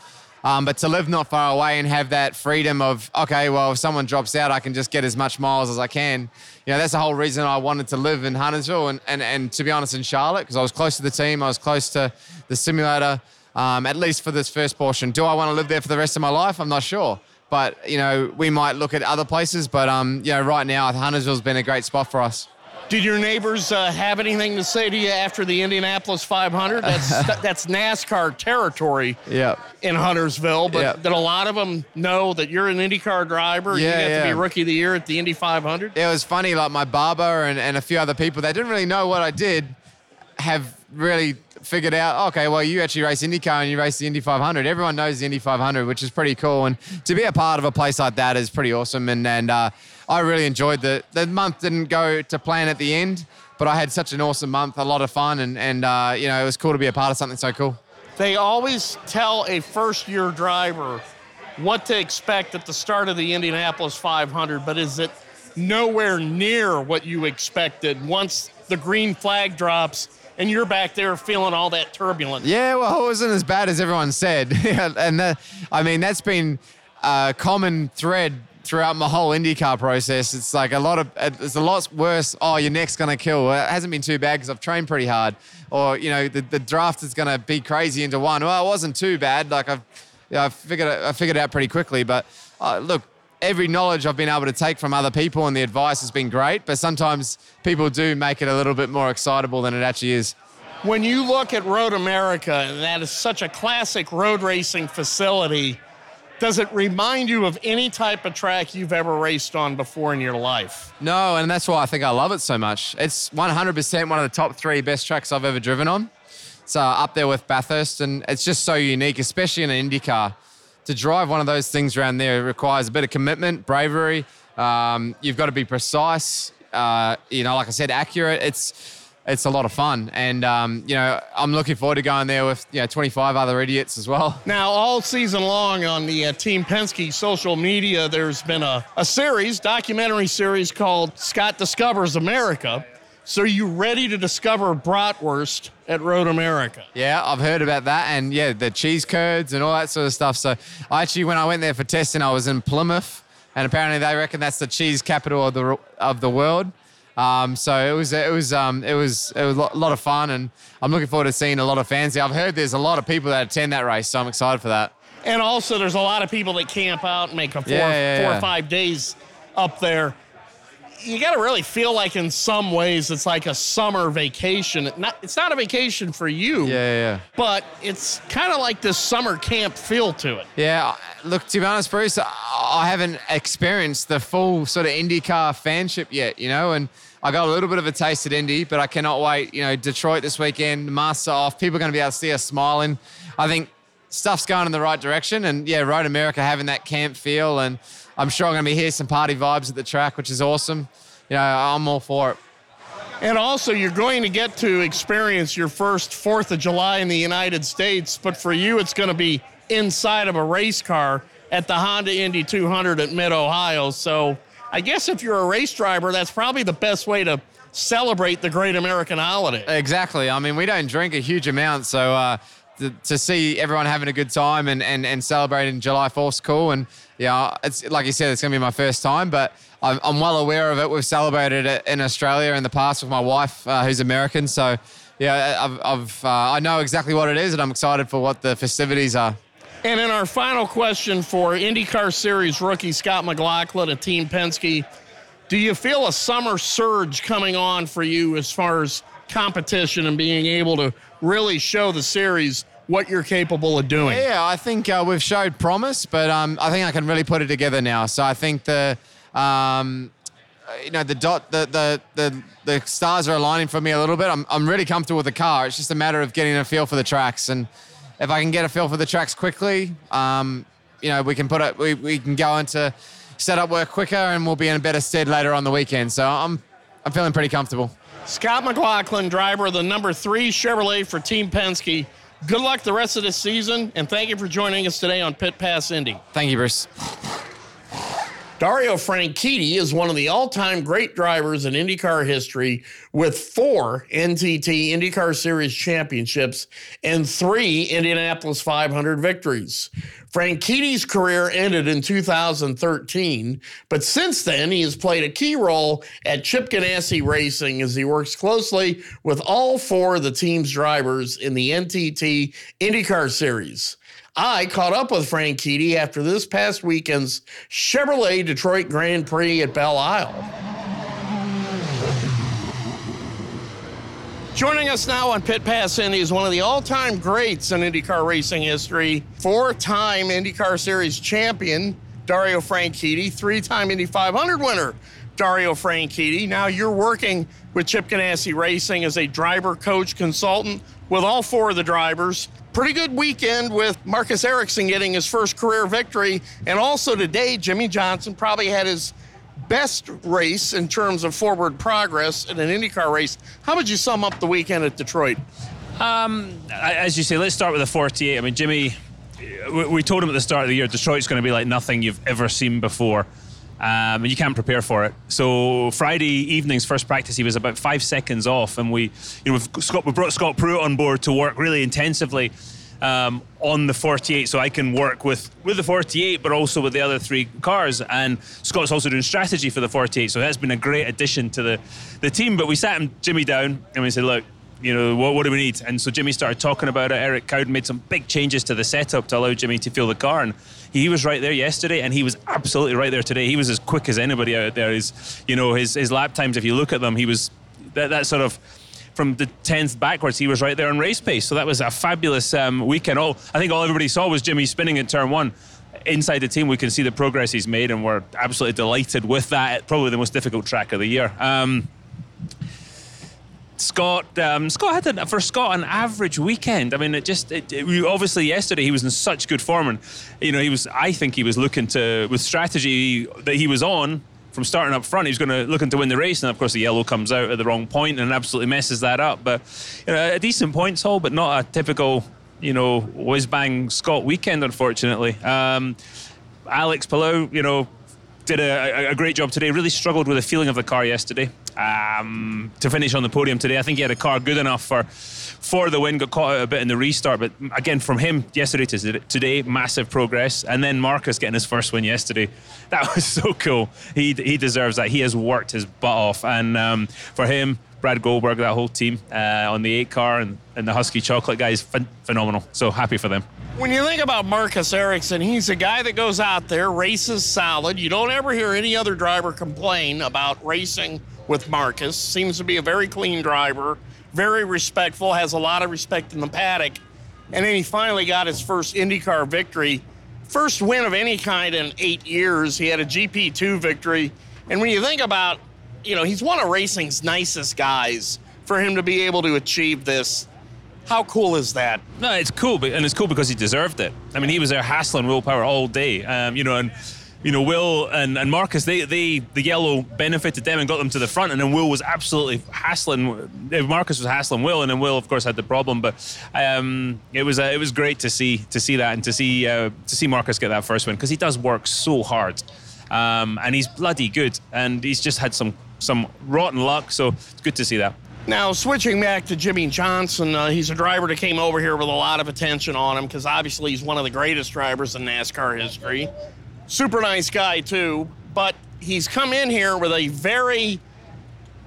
Um, but to live not far away and have that freedom of, okay, well, if someone drops out, I can just get as much miles as I can. You know, that's the whole reason I wanted to live in Huntersville and, and, and to be honest, in Charlotte, because I was close to the team, I was close to the simulator, um, at least for this first portion. Do I want to live there for the rest of my life? I'm not sure. But, you know, we might look at other places. But, um, you know, right now, Huntersville's been a great spot for us. Did your neighbors uh, have anything to say to you after the Indianapolis 500? That's that's NASCAR territory yep. in Huntersville, but yep. did a lot of them know that you're an IndyCar driver? Yeah, you got yeah. to be Rookie of the Year at the Indy 500? It was funny, like my barber and, and a few other people, they didn't really know what I did, have really figured out, okay, well, you actually race IndyCar and you race the Indy 500. Everyone knows the Indy 500, which is pretty cool. And to be a part of a place like that is pretty awesome. And, and uh, I really enjoyed the the month. Didn't go to plan at the end, but I had such an awesome month, a lot of fun, and and uh, you know it was cool to be a part of something so cool. They always tell a first year driver what to expect at the start of the Indianapolis 500, but is it nowhere near what you expected once the green flag drops and you're back there feeling all that turbulence? Yeah, well, it wasn't as bad as everyone said, and that, I mean that's been a common thread throughout my whole IndyCar process. It's like a lot of, it's a lot worse. Oh, your neck's going to kill. It hasn't been too bad because I've trained pretty hard. Or, you know, the, the draft is going to be crazy into one. Well, it wasn't too bad. Like I've, you know, I figured it, I figured out pretty quickly. But uh, look, every knowledge I've been able to take from other people and the advice has been great. But sometimes people do make it a little bit more excitable than it actually is. When you look at Road America, and that is such a classic road racing facility, does it remind you of any type of track you've ever raced on before in your life? No, and that's why I think I love it so much. It's 100% one of the top three best tracks I've ever driven on. It's uh, up there with Bathurst, and it's just so unique, especially in an Indy car. To drive one of those things around there requires a bit of commitment, bravery. Um, you've got to be precise. Uh, you know, like I said, accurate. It's it's a lot of fun. And, um, you know, I'm looking forward to going there with, you know, 25 other idiots as well. Now, all season long on the uh, Team Penske social media, there's been a, a series, documentary series called Scott Discovers America. So, are you ready to discover bratwurst at Road America? Yeah, I've heard about that. And, yeah, the cheese curds and all that sort of stuff. So, I actually, when I went there for testing, I was in Plymouth. And apparently, they reckon that's the cheese capital of the, of the world. Um, so it was it was um, it was it was a lot of fun, and I'm looking forward to seeing a lot of fans. There. I've heard there's a lot of people that attend that race, so I'm excited for that. And also, there's a lot of people that camp out and make a four, Yeah, yeah, four yeah. or five days up there. You got to really feel like, in some ways, it's like a summer vacation. Not, it's not a vacation for you, Yeah, yeah, yeah. but it's kind of like this summer camp feel to it. Yeah, look, to be honest, Bruce, I haven't experienced the full sort of IndyCar fanship yet, you know, and I got a little bit of a taste at Indy, but I cannot wait. You know, Detroit this weekend, masks are off. People are going to be able to see us smiling. I think stuff's going in the right direction, and yeah, Road America having that camp feel, and I'm sure I'm going to be hear some party vibes at the track, which is awesome. You know, I'm all for it. And also, you're going to get to experience your first 4th of July in the United States, but for you, it's going to be inside of a race car at the Honda Indy 200 at Mid Ohio. So, I guess if you're a race driver, that's probably the best way to celebrate the great American holiday. Exactly. I mean, we don't drink a huge amount, so uh, to, to see everyone having a good time and, and, and celebrating July 4th's cool. And yeah, it's like you said, it's going to be my first time, but I'm, I'm well aware of it. We've celebrated it in Australia in the past with my wife, uh, who's American. So yeah, I've, I've uh, I know exactly what it is, and I'm excited for what the festivities are. And in our final question for IndyCar Series rookie Scott McLaughlin at Team Penske, do you feel a summer surge coming on for you as far as competition and being able to really show the series what you're capable of doing? Yeah, I think uh, we've showed promise, but um, I think I can really put it together now. So I think the, um, you know, the dot, the, the the the stars are aligning for me a little bit. I'm I'm really comfortable with the car. It's just a matter of getting a feel for the tracks, and if I can get a feel for the tracks quickly, um, you know, we can put it, we we can go into setup work quicker, and we'll be in a better stead later on the weekend. So I'm I'm feeling pretty comfortable. Scott McLaughlin, driver of the number three Chevrolet for Team Penske. Good luck the rest of this season, and thank you for joining us today on Pit Pass Indy. Thank you, Bruce. Dario Franchitti is one of the all-time great drivers in IndyCar history with four NTT IndyCar Series championships and three Indianapolis 500 victories. Franchitti's career ended in 2013, but since then he has played a key role at Chip Ganassi Racing as he works closely with all four of the team's drivers in the NTT IndyCar Series. I caught up with Franchitti after this past weekend's Chevrolet Detroit Grand Prix at Belle Isle. Joining us now on Pit Pass Indy is one of the all-time greats in IndyCar racing history, four-time IndyCar Series champion Dario Franchitti, three-time Indy 500 winner Dario Franchitti. Now you're working with Chip Ganassi Racing as a driver, coach, consultant with all four of the drivers. Pretty good weekend with Marcus Ericsson getting his first career victory, and also today Jimmie Johnson probably had his best race in terms of forward progress in an IndyCar race. How would you sum up the weekend at Detroit? Um, as you say, let's start with the 48. I mean, Jimmy, we told him at the start of the year, Detroit's going to be like nothing you've ever seen before. Um, and you can't prepare for it. So Friday evening's first practice, he was about five seconds off, and we, you know, we've Scott, we brought Scott Pruett on board to work really intensively um, on the 48, so I can work with with the 48, but also with the other three cars. And Scott's also doing strategy for the 48, so that's been a great addition to the the team. But we sat him, Jimmy down and we said, look. You know what? What do we need? And so Jimmy started talking about it. Eric Cowdin made some big changes to the setup to allow Jimmy to feel the car, and he was right there yesterday, and he was absolutely right there today. He was as quick as anybody out there. His, you know, his his lap times. If you look at them, he was that, that sort of from the 10th backwards, he was right there on race pace. So that was a fabulous um, weekend. All I think all everybody saw was Jimmy spinning in turn one. Inside the team, we can see the progress he's made, and we're absolutely delighted with that. Probably the most difficult track of the year. Um, Scott, um, Scott had for Scott an average weekend. I mean, it just it, it, obviously yesterday he was in such good form, and you know he was. I think he was looking to with strategy that he was on from starting up front. He was going to looking to win the race, and of course the yellow comes out at the wrong point and absolutely messes that up. But you know, a decent points haul, but not a typical you know whiz bang Scott weekend, unfortunately. Um, Alex Palou, you know, did a, a, great job today. Really struggled with the feeling of the car yesterday um, to finish on the podium today. I think he had a car good enough for for the win. Got caught out a bit in the restart, but again from him yesterday to today, massive progress. And then Marcus getting his first win yesterday, that was so cool. He he deserves that. He has worked his butt off, and um, for him. Brad Goldberg, that whole team uh, on the eight car and, and the Huski Chocolate guys, ph- phenomenal. So happy for them. When you think about Marcus Ericsson, he's a guy that goes out there, races solid. You don't ever hear any other driver complain about racing with Marcus. Seems to be a very clean driver, very respectful, has a lot of respect in the paddock. And then he finally got his first IndyCar victory. First win of any kind in eight years. He had a GP2 victory. And when you think about, you know, he's one of racing's nicest guys. For him to be able to achieve this, how cool is that? No, it's cool, and it's cool because he deserved it. I mean, he was there hassling Will Power all day, um, you know, and you know, Will and, and Marcus, they, they the yellow benefited them and got them to the front, and then Will was absolutely hassling. Marcus was hassling Will, and then Will, of course, had the problem. But um, it was uh, it was great to see to see that and to see uh, to see Marcus get that first win because he does work so hard, um, and he's bloody good, and he's just had some some rotten luck. So it's good to see that. Now, switching back to Jimmie Johnson, uh, he's a driver that came over here with a lot of attention on him because obviously he's one of the greatest drivers in NASCAR history super nice guy too, but he's come in here with a very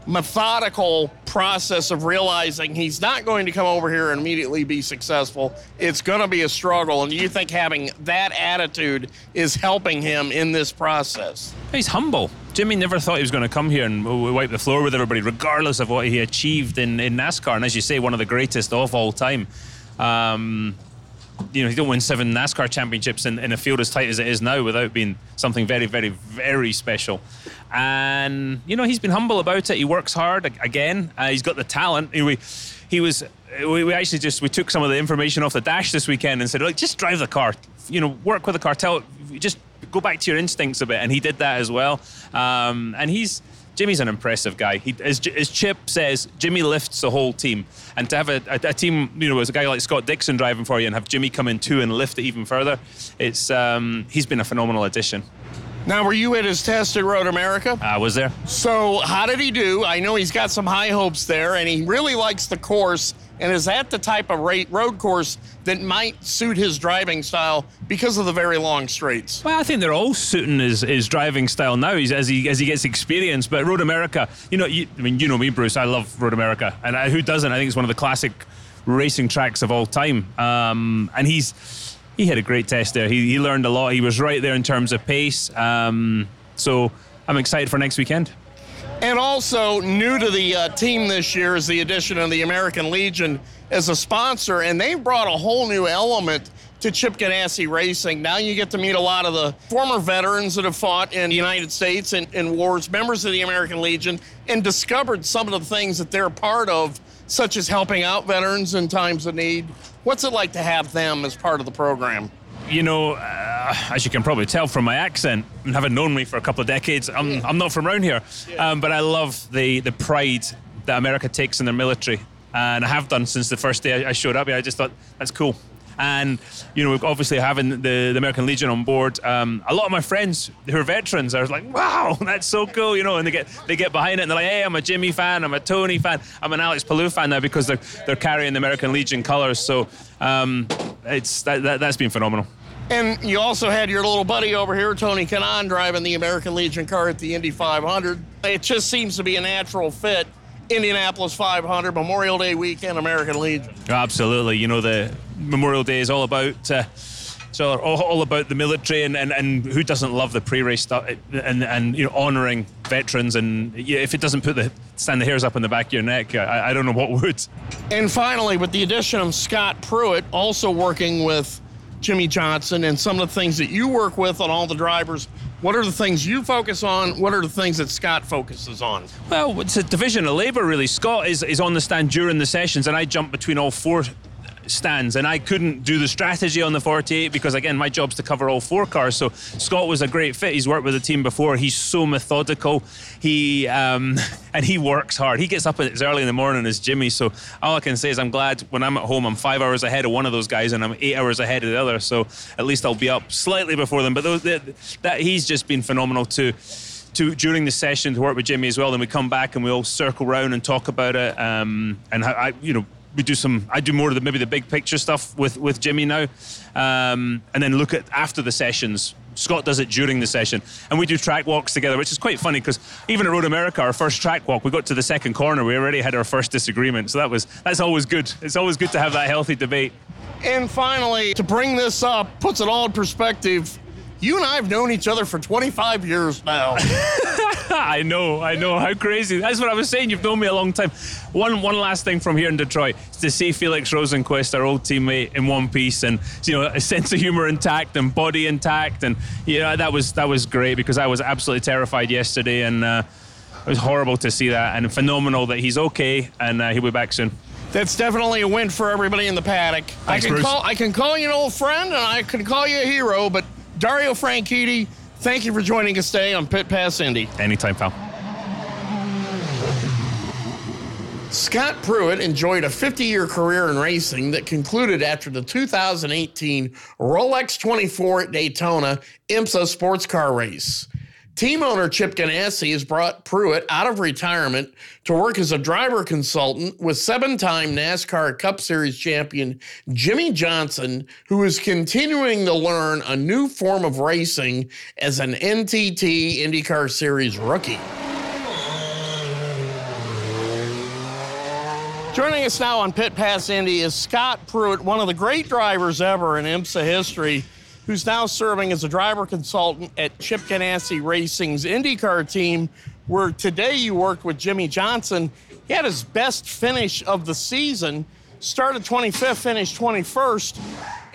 methodical process of realizing he's not going to come over here and immediately be successful. It's going to be a struggle. And you think having that attitude is helping him in this process? He's humble. Jimmy never thought he was going to come here and wipe the floor with everybody, regardless of what he achieved in, in NASCAR. And as you say, one of the greatest of all time. Um, you know, he don't win seven NASCAR championships in, in a field as tight as it is now without being something very, very, very special. And you know, he's been humble about it. He works hard again. Uh, he's got the talent. He, he was. We, we actually just we took some of the information off the dash this weekend and said, like, just drive the car. You know, work with the car. Tell, just go back to your instincts a bit. And he did that as well. Um, and he's Jimmy's an impressive guy. He, as, as, Chip says, Jimmy lifts the whole team. And to have a, a, a, team, you know, as a guy like Scott Dixon driving for you and have Jimmy come in too and lift it even further, it's um, he's been a phenomenal addition. Now, were you at his test at Road America? I was there. So, how did he do? I know he's got some high hopes there, and he really likes the course. And is that the type of road course that might suit his driving style because of the very long straights? Well, I think they're all suiting his, his driving style now as he as he gets experience. But Road America, you know, you, I mean, you know me, Bruce. I love Road America, and I, who doesn't? I think it's one of the classic racing tracks of all time. Um, and he's he had a great test there. He, he learned a lot. He was right there in terms of pace. Um, so I'm excited for next weekend. And also, new to the uh, team this year is the addition of the American Legion as a sponsor, and they've brought a whole new element to Chip Ganassi Racing. Now you get to meet a lot of the former veterans that have fought in the United States and in wars, members of the American Legion, and discovered some of the things that they're part of, such as helping out veterans in times of need. What's it like to have them as part of the program? You know, uh, as you can probably tell from my accent and having known me for a couple of decades, I'm. I'm not from around here. Um, but I love the, the pride that America takes in their military. And I have done since the first day I showed up here. I just thought that's cool. And you know, obviously having the, the American Legion on board, um, a lot of my friends who are veterans are like, "Wow, that's so cool!" You know, and they get they get behind it and they're like, "Hey, I'm a Jimmy fan, I'm a Tony fan, I'm an Alex Palou fan now because they're they're carrying the American Legion colors." So. Um, it's that, that that's been phenomenal. And you also had your little buddy over here, Tony Kanaan, driving the American Legion car at the Indy 500. It just seems to be a natural fit. Indianapolis 500, Memorial Day weekend, American Legion. Absolutely. You know, the Memorial Day is all about. Uh, so all, all about the military and, and, and who doesn't love the pre-race stuff and, and you know honouring veterans and if it doesn't put the stand the hairs up on the back of your neck I, I don't know what would and finally with the addition of Scott Pruett also working with Jimmie Johnson and some of the things that you work with on all the drivers what are the things you focus on? What are the things that Scott focuses on? Well, it's a division of labour, really. Scott is, is on the stand during the sessions, and I jump between all four stands, and I couldn't do the strategy on the 48 because again, my job's to cover all four cars. So Scott was a great fit. He's worked with the team before. He's so methodical. He um, and he works hard. He gets up as early in the morning as Jimmy. So all I can say is I'm glad when I'm at home, I'm five hours ahead of one of those guys, and I'm eight hours ahead of the other. So at least I'll be up slightly before them. But those, that, that he's just been phenomenal too. To, during the session to work with Jimmy as well. Then we come back and we all circle around and talk about it. Um, and how I, you know, we do some. I do more of the maybe the big picture stuff with with Jimmy now, um, and then look at after the sessions. Scott does it during the session, and we do track walks together, which is quite funny because even at Road America, our first track walk, we got to the second corner, we already had our first disagreement. So that was that's always good. It's always good to have that healthy debate. And finally, to bring this up, puts it all in perspective. You and I have known each other for 25 years now. I know, I know. How crazy. That's what I was saying. You've known me a long time. One one last thing from here in Detroit is to see Felix Rosenqvist, our old teammate, in one piece and you know, a sense of humor intact and body intact. And you know, that was that was great because I was absolutely terrified yesterday and uh, it was horrible to see that and phenomenal that he's okay and uh, he'll be back soon. That's definitely a win for everybody in the paddock. Thanks, I can Bruce. call I can call you an old friend and I can call you a hero, but Dario Franchitti, thank you for joining us today on Pit Pass Indy. Anytime, pal. Scott Pruett enjoyed a 50 year career in racing that concluded after the 2018 Rolex 24 at Daytona IMSA sports car race. Team owner Chip Ganassi has brought Pruett out of retirement to work as a driver consultant with seven time NASCAR Cup Series champion Jimmie Johnson, who is continuing to learn a new form of racing as an NTT IndyCar Series rookie. Joining us now on Pit Pass Indy is Scott Pruett, one of the great drivers ever in IMSA history, who's now serving as a driver consultant at Chip Ganassi Racing's IndyCar team, where today you worked with Jimmie Johnson. He had his best finish of the season, started 25th, finished 21st.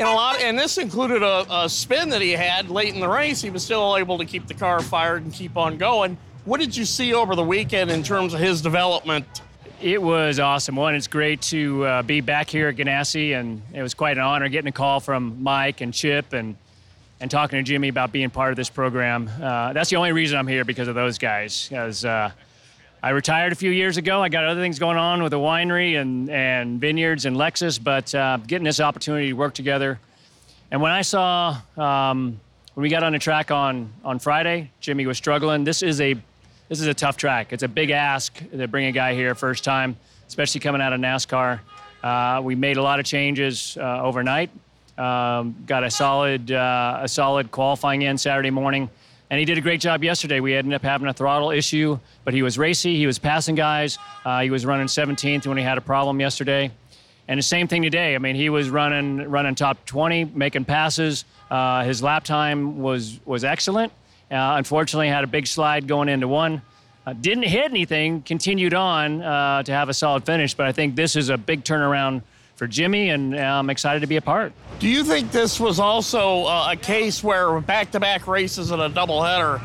And a lot, and this included a, a spin that he had late in the race. He was still able to keep the car fired and keep on going. What did you see over the weekend in terms of his development it was awesome. One, it's great to uh, be back here at Ganassi, and it was quite an honor getting a call from Mike and Chip and and talking to Jimmy about being part of this program. Uh, that's the only reason I'm here because of those guys. Because uh, I retired a few years ago. I got other things going on with the winery and and vineyards and Lexus, but uh, getting this opportunity to work together. And when I saw um, when we got on the track on on Friday, Jimmy was struggling. This is a this is a tough track. It's a big ask to bring a guy here first time, especially coming out of NASCAR. Uh, we made a lot of changes uh, overnight. Um, got a solid uh, a solid qualifying in Saturday morning, and he did a great job yesterday. We ended up having a throttle issue, but he was racy. He was passing guys. Uh, he was running 17th when he had a problem yesterday. And the same thing today. I mean, he was running running top 20, making passes. Uh, his lap time was was excellent. Uh, unfortunately, had a big slide going into one. Uh, didn't hit anything. Continued on uh, to have a solid finish. But I think this is a big turnaround for Jimmy, and uh, I'm excited to be a part. Do you think this was also uh, a case where back-to-back races and a doubleheader,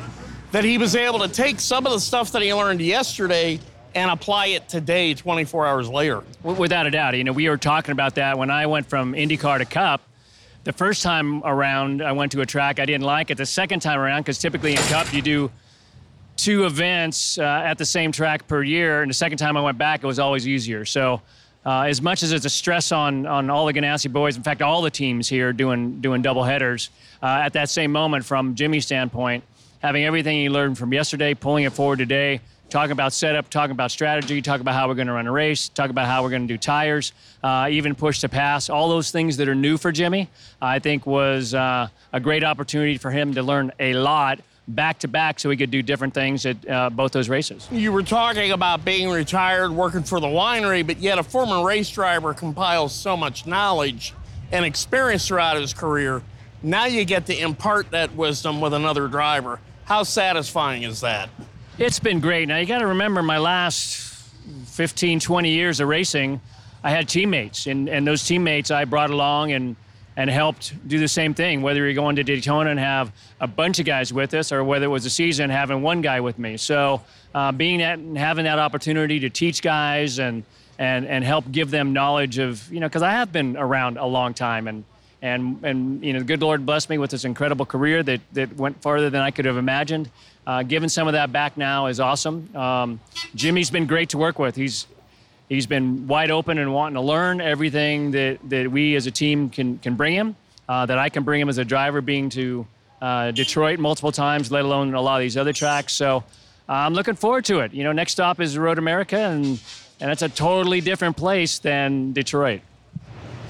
that he was able to take some of the stuff that he learned yesterday and apply it today, 24 hours later? Without a doubt. You know, we were talking about that when I went from IndyCar to Cup. The first time around, I went to a track I didn't like it. The second time around, because typically in Cup you do two events uh, at the same track per year, and the second time I went back, it was always easier. So, uh, as much as it's a stress on on all the Ganassi boys, in fact, all the teams here doing doing double headers, uh, at that same moment, from Jimmy's standpoint, having everything he learned from yesterday, pulling it forward today, talking about setup, talking about strategy, talking about how we're going to run a race, talking about how we're going to do tires, uh, even push to pass. All those things that are new for Jimmy, I think, was uh, a great opportunity for him to learn a lot back to back so we could do different things at uh, both those races. You were talking about being retired, working for the winery, but yet a former race driver compiles so much knowledge and experience throughout his career. Now you get to impart that wisdom with another driver. How satisfying is that? It's been great. Now you got to remember my last 15, 20 years of racing, I had teammates, and, and those teammates I brought along and and helped do the same thing. Whether you're going to Daytona and have a bunch of guys with us, or whether it was a season having one guy with me. So uh, being that and having that opportunity to teach guys and and and help give them knowledge of you know because I have been around a long time and. And, and you know, the good Lord blessed me with this incredible career that, that went farther than I could have imagined. Uh, giving some of that back now is awesome. Um, Jimmy's been great to work with. He's he's been wide open and wanting to learn everything that, that we as a team can, can bring him, uh, that I can bring him as a driver, being to uh, Detroit multiple times, let alone a lot of these other tracks. So uh, I'm looking forward to it. You know, next stop is Road America, and, and it's a totally different place than Detroit.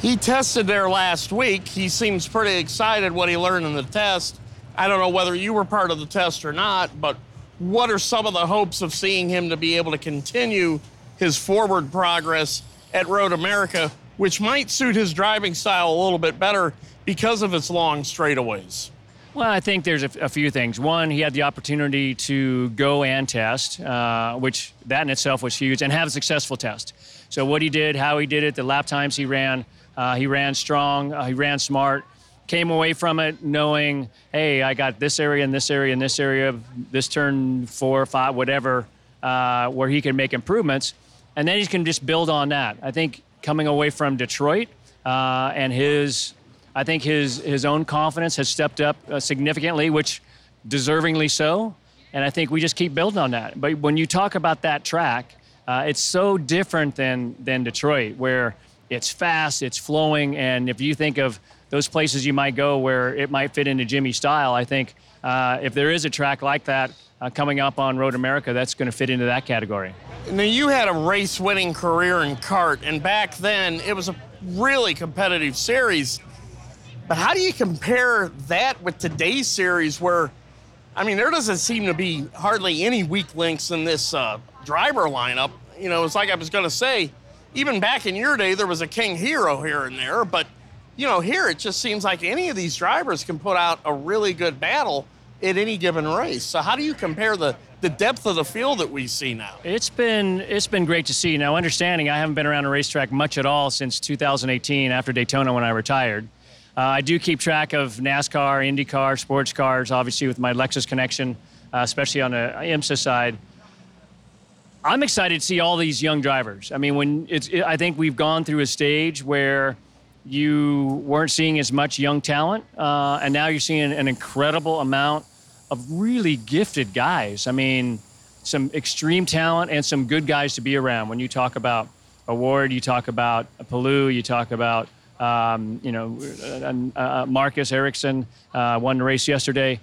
He tested there last week. He seems pretty excited what he learned in the test. I don't know whether you were part of the test or not, but what are some of the hopes of seeing him to be able to continue his forward progress at Road America, which might suit his driving style a little bit better because of its long straightaways? Well, I think there's a, few things. One, he had the opportunity to go and test, uh, which that in itself was huge, and have a successful test. So what he did, how he did it, the lap times he ran, uh, he ran strong, uh, he ran smart. Came away from it knowing, hey, I got this area and this area and this area, this turn four, or five, whatever, uh, where he can make improvements and then he can just build on that. I think coming away from Detroit uh, and his, I think his his own confidence has stepped up uh, significantly, which deservingly so. And I think we just keep building on that. But when you talk about that track, uh, it's so different than than Detroit, where it's fast, it's flowing, and if you think of those places you might go where it might fit into Jimmie's style, I think uh, if there is a track like that uh, coming up on Road America, that's going to fit into that category. Now, you had a race winning career in CART, and back then it was a really competitive series. But how do you compare that with today's series where, I mean, there doesn't seem to be hardly any weak links in this uh, driver lineup? You know, it's like I was going to say, even back in your day, there was a king hero here and there, but, you know, here it just seems like any of these drivers can put out a really good battle at any given race. So how do you compare the the depth of the field that we see now? It's been it's been great to see. Now, understanding I haven't been around a racetrack much at all since 2018 after Daytona when I retired. Uh, I do keep track of NASCAR, IndyCar, sports cars, obviously with my Lexus connection, uh, especially on the IMSA side. I'm excited to see all these young drivers. I mean, when it's, it, I think we've gone through a stage where you weren't seeing as much young talent, uh, and now you're seeing an incredible amount of really gifted guys. I mean, some extreme talent and some good guys to be around. When you talk about O'Ward, you talk about Palou, you talk about um, you know uh, uh, Marcus Ericsson uh, won the race yesterday.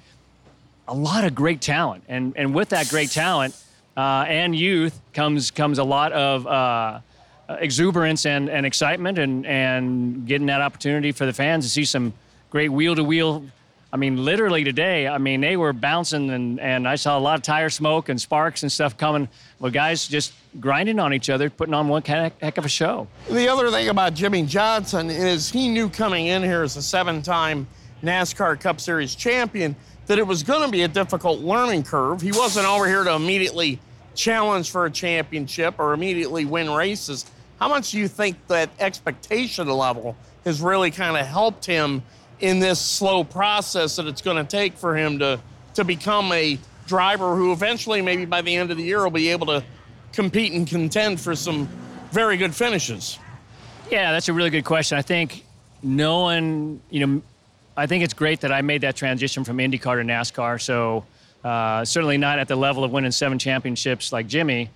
A lot of great talent, and and with that great talent uh, and youth comes comes a lot of uh, Uh, exuberance and, and excitement, and and getting that opportunity for the fans to see some great wheel to wheel I mean, literally today, I mean, they were bouncing and, and I saw a lot of tire smoke and sparks and stuff coming. Well, guys just grinding on each other, putting on one heck, of a show. The other thing about Jimmie Johnson is he knew coming in here as a seven time NASCAR Cup Series champion that it was going to be a difficult learning curve. He wasn't over here to immediately challenge for a championship or immediately win races. How much do you think that expectation level has really kind of helped him in this slow process that it's going to take for him to to become a driver who eventually maybe by the end of the year will be able to compete and contend for some very good finishes. Yeah, that's a really good question. I think no one, you know, I think it's great that I made that transition from IndyCar to NASCAR. So uh, certainly not at the level of winning seven championships like Jimmie,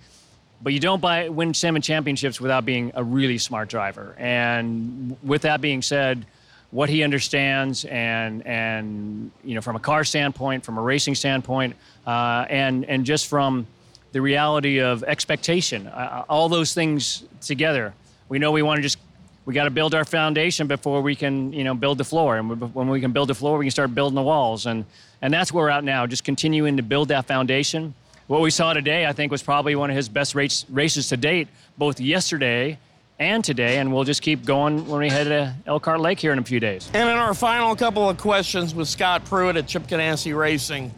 but you don't buy, win seven championships without being a really smart driver. And with that being said, what he understands and and you know from a car standpoint, from a racing standpoint, uh, and and just from the reality of expectation, uh, all those things together. We know we want to just we got to build our foundation before we can you know build the floor, and when we can build the floor, we can start building the walls, and and that's where we're at now, just continuing to build that foundation. What we saw today, I think, was probably one of his best race, races to date, both yesterday and today, and we'll just keep going when we head to Elkhart Lake here in a few days. And in our final couple of questions with Scott Pruett at Chip Ganassi Racing,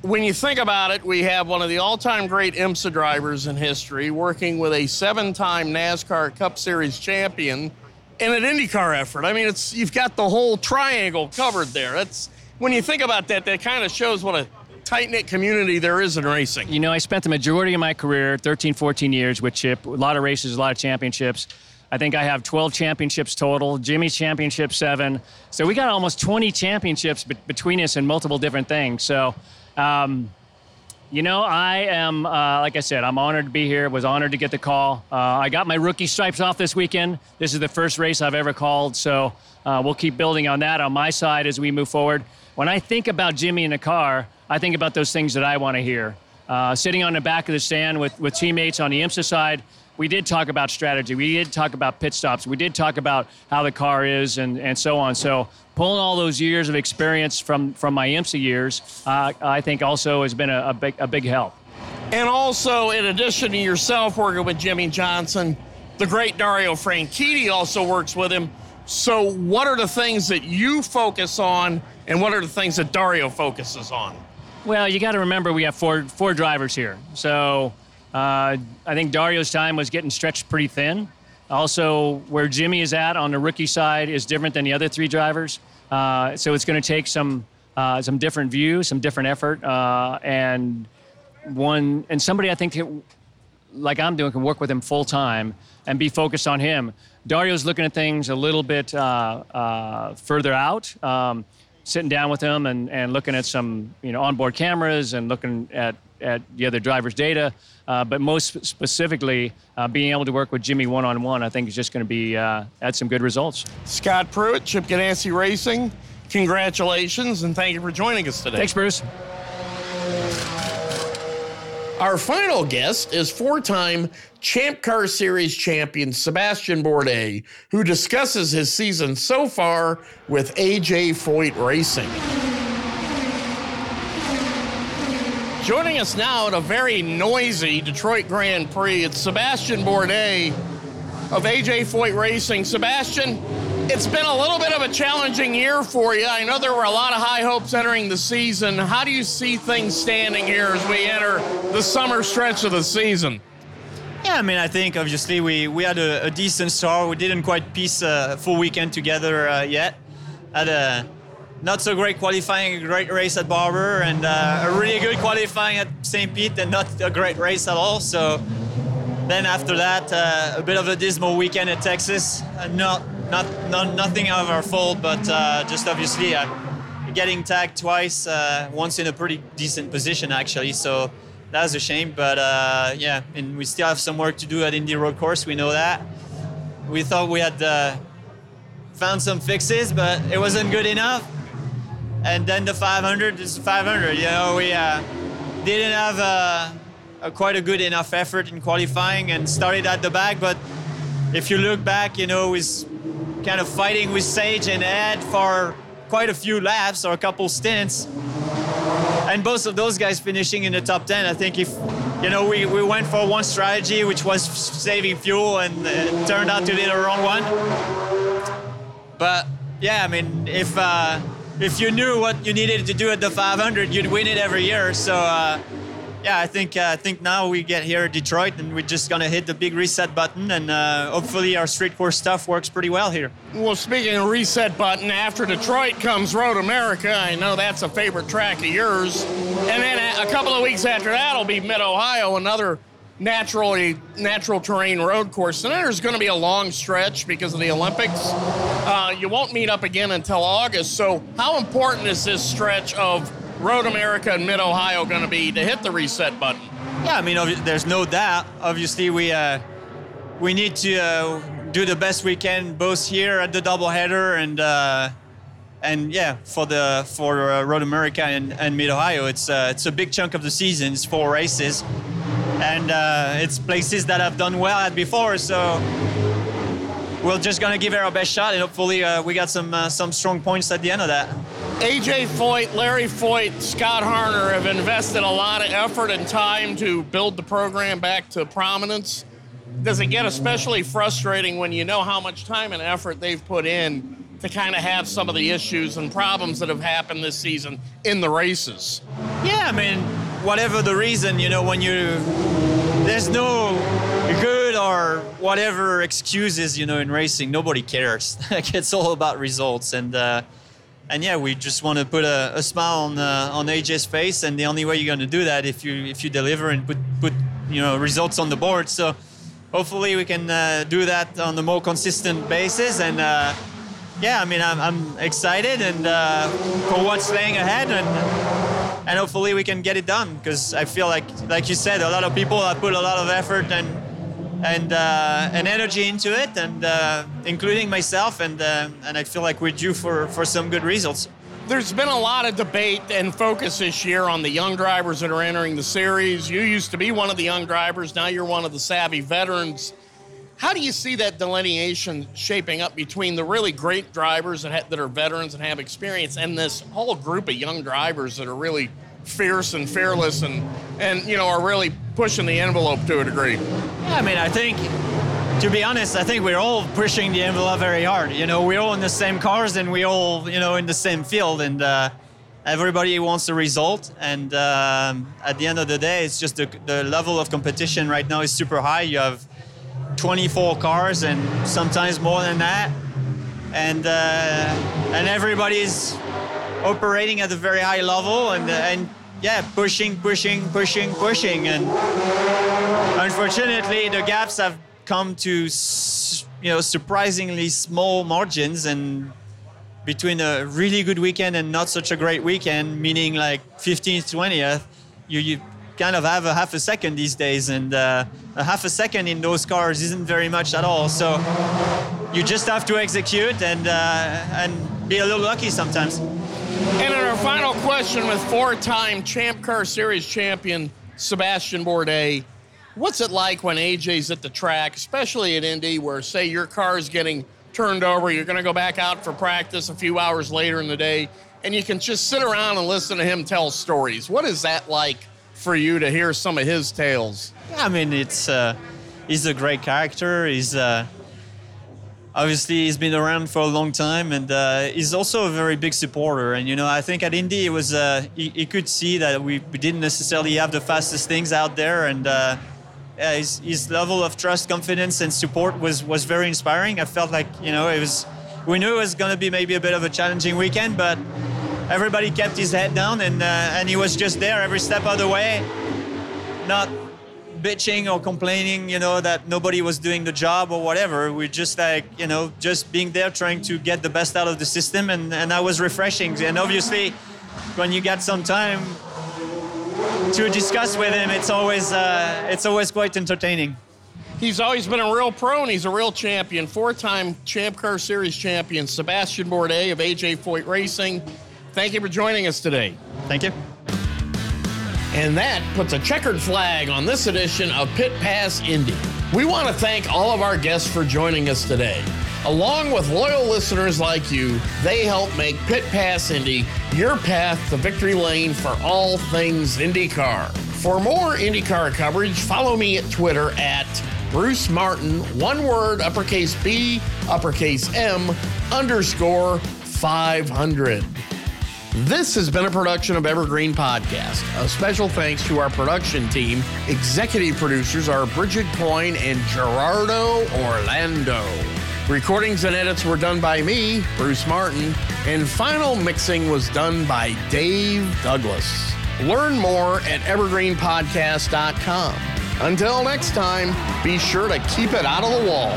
when you think about it, we have one of the all-time great IMSA drivers in history working with a seven-time NASCAR Cup Series champion in an IndyCar effort. I mean, it's you've got the whole triangle covered there. That's when you think about that, that kind of shows what a tight knit community there is in racing. You know, I spent the majority of my career, 13, 14 years with Chip, a lot of races, a lot of championships. I think I have 12 championships total. Jimmie's championship seven. So we got almost 20 championships be- between us in multiple different things. So, um, you know, I am, uh, like I said, I'm honored to be here. Was honored to get the call. Uh, I got my rookie stripes off this weekend. This is the first race I've ever called. So uh, we'll keep building on that on my side as we move forward. When I think about Jimmie in the car, I think about those things that I want to hear. Uh, sitting on the back of the stand with, with teammates on the IMSA side, we did talk about strategy. We did talk about pit stops. We did talk about how the car is and, and so on. So pulling all those years of experience from, from my IMSA years, uh, I think also has been a, a, big, a big help. And also, in addition to yourself working with Jimmie Johnson, the great Dario Franchitti also works with him. So, what are the things that you focus on, and what are the things that Dario focuses on? Well, you got to remember we have four four drivers here, so uh, I think Dario's time was getting stretched pretty thin. Also, where Jimmie is at on the rookie side is different than the other three drivers, uh, so it's going to take some uh, some different view, some different effort, uh, and one and somebody I think like I'm doing can work with him full time and be focused on him. Dario's looking at things a little bit uh, uh, further out. Um, sitting down with him and, and looking at some you know onboard cameras and looking at, at the other driver's data. Uh, but most specifically, uh, being able to work with Jimmie one on one, I think is just going to be uh, add some good results. Scott Pruett, Chip Ganassi Racing, congratulations and thank you for joining us today. Thanks, Bruce. Our final guest is four time Champ Car Series champion Sebastian Bourdais, who discusses his season so far with AJ Foyt Racing. Joining us now at a very noisy Detroit Grand Prix, it's Sebastian Bourdais of AJ Foyt Racing. Sebastian, it's been a little bit of a challenging year for you. I know there were a lot of high hopes entering the season. How do you see things standing here as we enter the summer stretch of the season? Yeah, I mean, I think obviously we, we had a, a decent start. We didn't quite piece a full weekend together uh, yet. Had a not so great qualifying, a great race at Barber, and uh, a really good qualifying at St. Pete, and not a great race at all. So then after that, uh, a bit of a dismal weekend at Texas. Uh, not not, not nothing of our fault, but uh, just obviously uh, getting tagged twice, uh, once in a pretty decent position actually. So that's a shame, but yeah, and we still have some work to do at Indy Road Course. We know that. We thought we had found some fixes, but it wasn't good enough. And then the 500 is 500. You know, we uh, didn't have a, quite a good enough effort in qualifying and started at the back, but if you look back, you know, with kind of fighting with Sage and Ed for quite a few laps or a couple stints. And both of those guys finishing in the top 10. I think if, you know, we, we went for one strategy, which was saving fuel, and it turned out to be the wrong one. But yeah, I mean, if uh, if you knew what you needed to do at the 500, you'd win it every year. So uh, yeah, I think uh, I think now we get here at Detroit and we're just gonna hit the big reset button and uh, hopefully our street course stuff works pretty well here. Well, speaking of reset button, after Detroit comes Road America. I know that's a favorite track of yours, and then a couple of weeks after that will be Mid Ohio, another naturally natural terrain road course. And there's going to be a long stretch because of the Olympics. Uh, you won't meet up again until August. So, how important is this stretch of Road America and Mid Ohio going to be to hit the reset button? Yeah, I mean, there's no doubt. Obviously, we uh, we need to uh, do the best we can both here at the doubleheader and uh, and yeah, for the for uh, Road America and, and Mid Ohio, it's uh, it's a big chunk of the season. It's four races, and uh, it's places that I've done well at before. So we're just gonna give it our best shot, and hopefully uh, we got some uh, some strong points at the end of that. AJ Foyt, Larry Foyt, Scott Harner have invested a lot of effort and time to build the program back to prominence. Does it get especially frustrating when you know how much time and effort they've put in to kind of have some of the issues and problems that have happened this season in the races? Yeah, I mean, whatever the reason, you know, when you there's no good or whatever excuses, you know, in racing. Nobody cares. like it's all about results, and uh, and yeah, we just want to put a, a smile on uh, on AJ's face, and the only way you're going to do that if you if you deliver and put put you know results on the board. So hopefully we can uh, do that on a more consistent basis, and uh, yeah, I mean, I'm, I'm excited and uh, for what's laying ahead, and and hopefully we can get it done because I feel like, like you said, a lot of people have put a lot of effort and and uh, and energy into it, and uh, including myself, and uh, and I feel like we're due for for some good results. There's been a lot of debate and focus this year on the young drivers that are entering the series. You used to be one of the young drivers, now you're one of the savvy veterans. How do you see that delineation shaping up between the really great drivers that, ha- that are veterans and have experience and this whole group of young drivers that are really fierce and fearless and, and you know, are really pushing the envelope to a degree? Yeah, I mean, I think, to be honest, I think we're all pushing the envelope very hard. You know, we're all in the same cars and we all, you know, in the same field, and uh, everybody wants the result. And um, at the end of the day, it's just the, the level of competition right now is super high. You have 24 cars and sometimes more than that, and uh, and everybody's operating at a very high level and and yeah, pushing, pushing, pushing, pushing, and unfortunately, the gaps have come to you know surprisingly small margins and between a really good weekend and not such a great weekend, meaning like 15th, 20th, you, you kind of have a half a second these days, and uh, a half a second in those cars isn't very much at all. So you just have to execute and uh, and be a little lucky sometimes. And in our final question with four-time Champ Car Series champion Sebastian Bourdais, what's it like when AJ's at the track, especially at Indy, where say your car is getting turned over, you're going to go back out for practice a few hours later in the day, and you can just sit around and listen to him tell stories. What is that like for you to hear some of his tales? Yeah, I mean, it's uh, he's a great character. He's uh, obviously he's been around for a long time, and uh, he's also a very big supporter. And you know, I think at Indy, it was uh, he, he could see that we, didn't necessarily have the fastest things out there, and uh, yeah, his, his level of trust, confidence, and support was was very inspiring. I felt like you know it was. We knew it was going to be maybe a bit of a challenging weekend, but everybody kept his head down, and uh, and he was just there every step of the way, not bitching or complaining, you know, that nobody was doing the job or whatever. We're just like, you know, just being there trying to get the best out of the system. And, and that was refreshing. And obviously, when you get some time to discuss with him, it's always, uh, it's always quite entertaining. He's always been a real pro and he's a real champion. Four time Champ Car Series champion, Sebastian Bourdais of AJ Foyt Racing. Thank you for joining us today. Thank you. And that puts a checkered flag on this edition of Pit Pass Indy. We want to thank all of our guests for joining us today. Along with loyal listeners like you, they help make Pit Pass Indy your path to victory lane for all things IndyCar. For more IndyCar coverage, follow me at Twitter at Bruce Martin, one word, uppercase B, uppercase M, underscore 500. This has been a production of Evergreen Podcast. A special thanks to our production team. Executive producers are Bridget Coyne and Gerardo Orlando. Recordings and edits were done by me, Bruce Martin, and final mixing was done by Dave Douglas. Learn more at evergreenpodcast.com. Until next time, be sure to keep it out of the wall.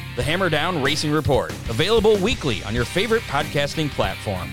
The Hammer Down Racing Report, available weekly on your favorite podcasting platform.